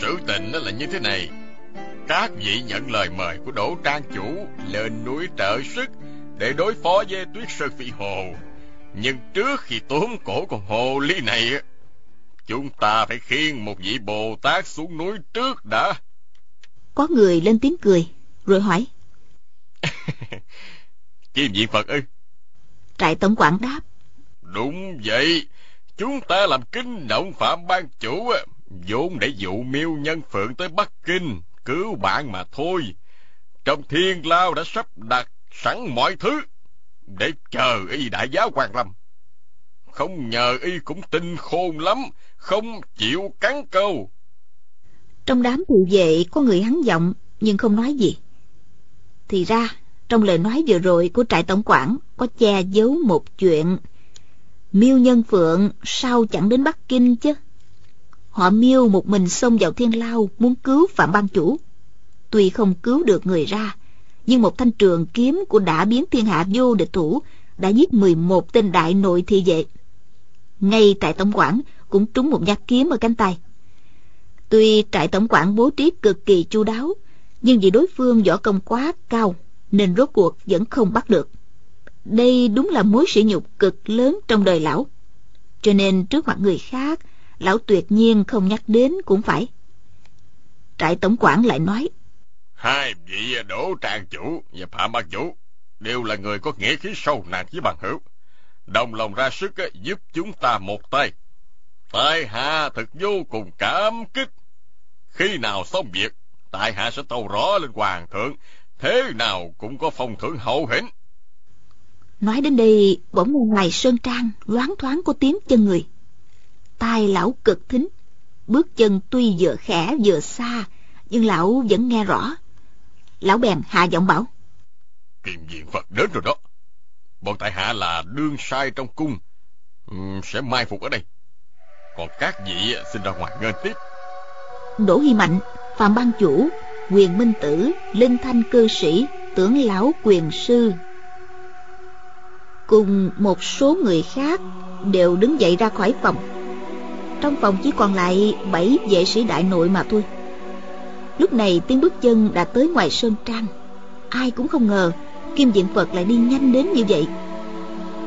sự tình nó là như thế này. Các vị nhận lời mời của đỗ trang chủ lên núi trợ sức để đối phó với tuyết sơn phi hồ nhưng trước khi tóm cổ con hồ ly này chúng ta phải khiêng một vị bồ tát xuống núi trước đã có người lên tiếng cười rồi hỏi Kim diện Phật ư? Trại tổng quản đáp. Đúng vậy. Chúng ta làm kinh động Phạm Ban Chủ vốn để dụ miêu nhân phượng tới Bắc Kinh cứu bạn mà thôi. Trong thiên lao đã sắp đặt sẵn mọi thứ để chờ y đại giáo quan lâm. Không nhờ y cũng tinh khôn lắm, không chịu cắn câu. Trong đám thị vệ có người hắn giọng nhưng không nói gì. Thì ra trong lời nói vừa rồi của trại tổng quản có che giấu một chuyện. Miêu Nhân Phượng sao chẳng đến Bắc Kinh chứ? Họ miêu một mình xông vào thiên lao muốn cứu Phạm Ban Chủ. Tuy không cứu được người ra, nhưng một thanh trường kiếm của đã biến thiên hạ vô địch thủ đã giết 11 tên đại nội thị vệ. Ngay tại tổng quản cũng trúng một nhát kiếm ở cánh tay. Tuy trại tổng quản bố trí cực kỳ chu đáo, nhưng vì đối phương võ công quá cao nên rốt cuộc vẫn không bắt được. Đây đúng là mối sỉ nhục cực lớn trong đời lão. Cho nên trước mặt người khác, lão tuyệt nhiên không nhắc đến cũng phải. Trại tổng quản lại nói. Hai vị đỗ tràng chủ và phạm ban chủ đều là người có nghĩa khí sâu nặng với bằng hữu. Đồng lòng ra sức giúp chúng ta một tay. Tại hạ thật vô cùng cảm kích. Khi nào xong việc, tại hạ sẽ tâu rõ lên hoàng thượng, thế nào cũng có phong thưởng hậu hĩnh. Nói đến đây, bỗng nghe ngoài sơn trang loáng thoáng có tiếng chân người. Tai lão cực thính, bước chân tuy vừa khẽ vừa xa, nhưng lão vẫn nghe rõ. Lão bèn hạ giọng bảo. Kiềm diện Phật đến rồi đó. Bọn tại hạ là đương sai trong cung, sẽ mai phục ở đây. Còn các vị xin ra ngoài ngên tiếp. Đỗ Hy Mạnh, Phạm Ban Chủ, Quyền Minh Tử, Linh Thanh Cư Sĩ, Tưởng Lão Quyền Sư cùng một số người khác đều đứng dậy ra khỏi phòng trong phòng chỉ còn lại bảy vệ sĩ đại nội mà thôi lúc này tiếng bước chân đã tới ngoài sơn trang. Ai cũng không ngờ, kim diện phật lại đi nhanh đến như vậy.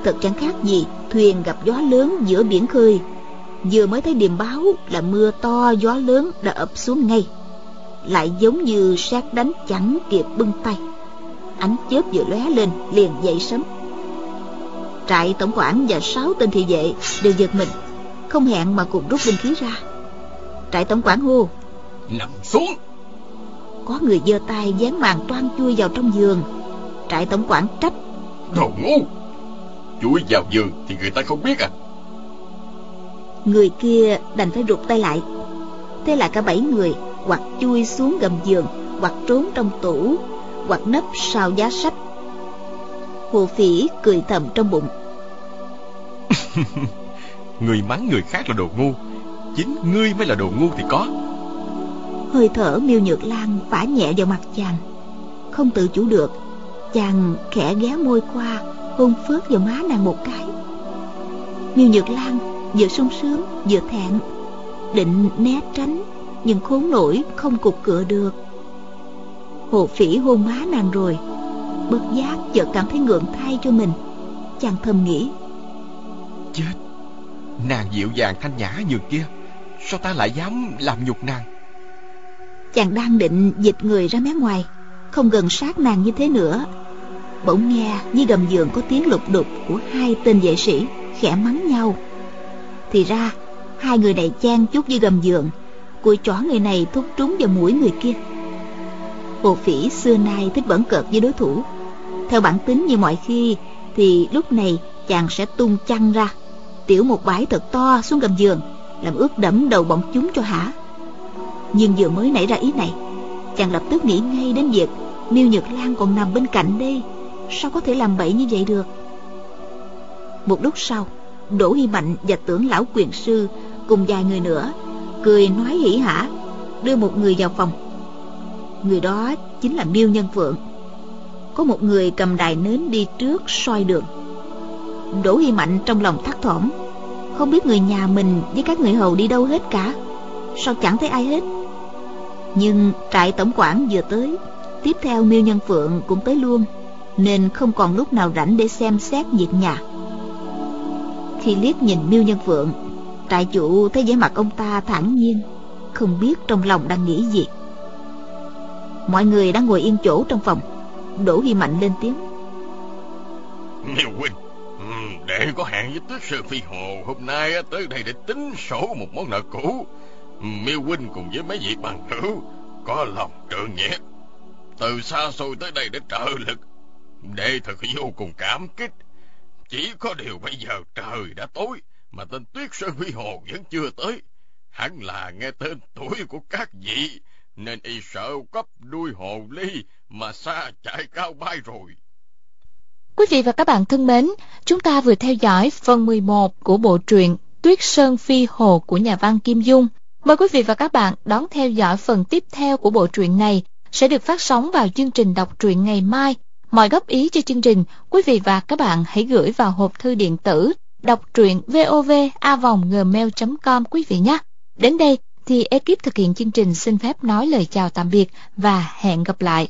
Thật chẳng khác gì thuyền gặp gió lớn giữa biển khơi. Vừa mới thấy điềm báo là mưa to, gió lớn đã ập xuống ngay. Lại giống như sát đánh chẳng kịp bưng tay. Ánh chớp vừa lóe lên, liền dậy sớm. Trại tổng quản và sáu tên thị vệ đều giật mình, không hẹn mà cùng rút binh khí ra. Trại tổng quản hô, nằm xuống! Có người giơ tay dán màn toan chui vào trong giường. Trại tổng quản trách. Đồ ngu! Chui vào giường thì người ta không biết à? Người kia đành phải rụt tay lại. Thế là cả bảy người hoặc chui xuống gầm giường hoặc trốn trong tủ hoặc nấp sau giá sách. Hồ phỉ cười thầm trong bụng. Người mắng người khác là đồ ngu. Chính ngươi mới là đồ ngu thì có hơi thở miêu nhược lan phả nhẹ vào mặt chàng. Không tự chủ được, chàng khẽ ghé môi qua, hôn phớt vào má nàng một cái. Miêu nhược lan vừa sung sướng vừa thẹn, định né tránh, nhưng khốn nổi không cục cựa được. Hồ phỉ hôn má nàng rồi, bất giác chợt cảm thấy ngượng thay cho mình. Chàng thầm nghĩ, chết, nàng dịu dàng thanh nhã như kia, sao ta lại dám làm nhục nàng? Chàng đang định dịch người ra mé ngoài, không gần sát nàng như thế nữa. Bỗng nghe dưới gầm giường có tiếng lục đục của hai tên vệ sĩ khẽ mắng nhau. Thì ra, hai người này chen chút dưới gầm giường, cùi chó người này thúc trúng vào mũi người kia. Hồ phỉ xưa nay thích bẩn cợt với đối thủ. Theo bản tính như mọi khi, thì lúc này chàng sẽ tung chăn ra, tiểu một bãi thật to xuống gầm giường, làm ướt đẫm đầu bọn chúng cho hả? Nhưng vừa mới nảy ra ý này, chàng lập tức nghĩ ngay đến việc miêu nhược lan còn nằm bên cạnh đây. Sao có thể làm bậy như vậy được? Một lúc sau, đỗ hy mạnh và tưởng lão quyền sư cùng vài người nữa cười nói hỉ hả, đưa một người vào phòng. Người đó chính là miêu nhân phượng. Có một người cầm đài nến đi trước soi đường. Đỗ hy mạnh trong lòng thắt thỏm, không biết người nhà mình với các người hầu đi đâu hết cả. Sao chẳng thấy ai hết? Nhưng trại tổng quản vừa tới, tiếp theo miêu nhân phượng cũng tới luôn, nên không còn lúc nào rảnh để xem xét việc nhà. Khi liếc nhìn miêu nhân phượng, trại chủ thấy vẻ mặt ông ta thản nhiên, không biết trong lòng đang nghĩ gì. Mọi người đang ngồi yên chỗ trong phòng, đỗ hy mạnh lên tiếng. Miêu huynh ừ, đệ có hẹn với tứ sư phi hồ hôm nay tới đây để tính sổ một món nợ cũ miêu huynh cùng với mấy vị bằng hữu có lòng trượng nghĩa. Từ xa xôi tới đây để trợ lực đệ thật vô cùng cảm kích. Chỉ có điều bây giờ trời đã tối mà tên tuyết sơn phi hồ vẫn chưa tới. Hẳn là nghe tên tuổi của các vị nên y sợ cấp đuôi hồ ly mà xa chạy cao bay rồi. Quý vị và các bạn thân mến, chúng ta vừa theo dõi phần 11 của bộ truyện Tuyết Sơn Phi Hồ của nhà văn Kim Dung. Mời quý vị và các bạn đón theo dõi phần tiếp theo của bộ truyện này sẽ được phát sóng vào chương trình đọc truyện ngày mai. Mọi góp ý cho chương trình, quý vị và các bạn hãy gửi vào hộp thư điện tử đọc truyện vovavonggmail.com quý vị nhé. Đến đây thì ekip thực hiện chương trình xin phép nói lời chào tạm biệt và hẹn gặp lại.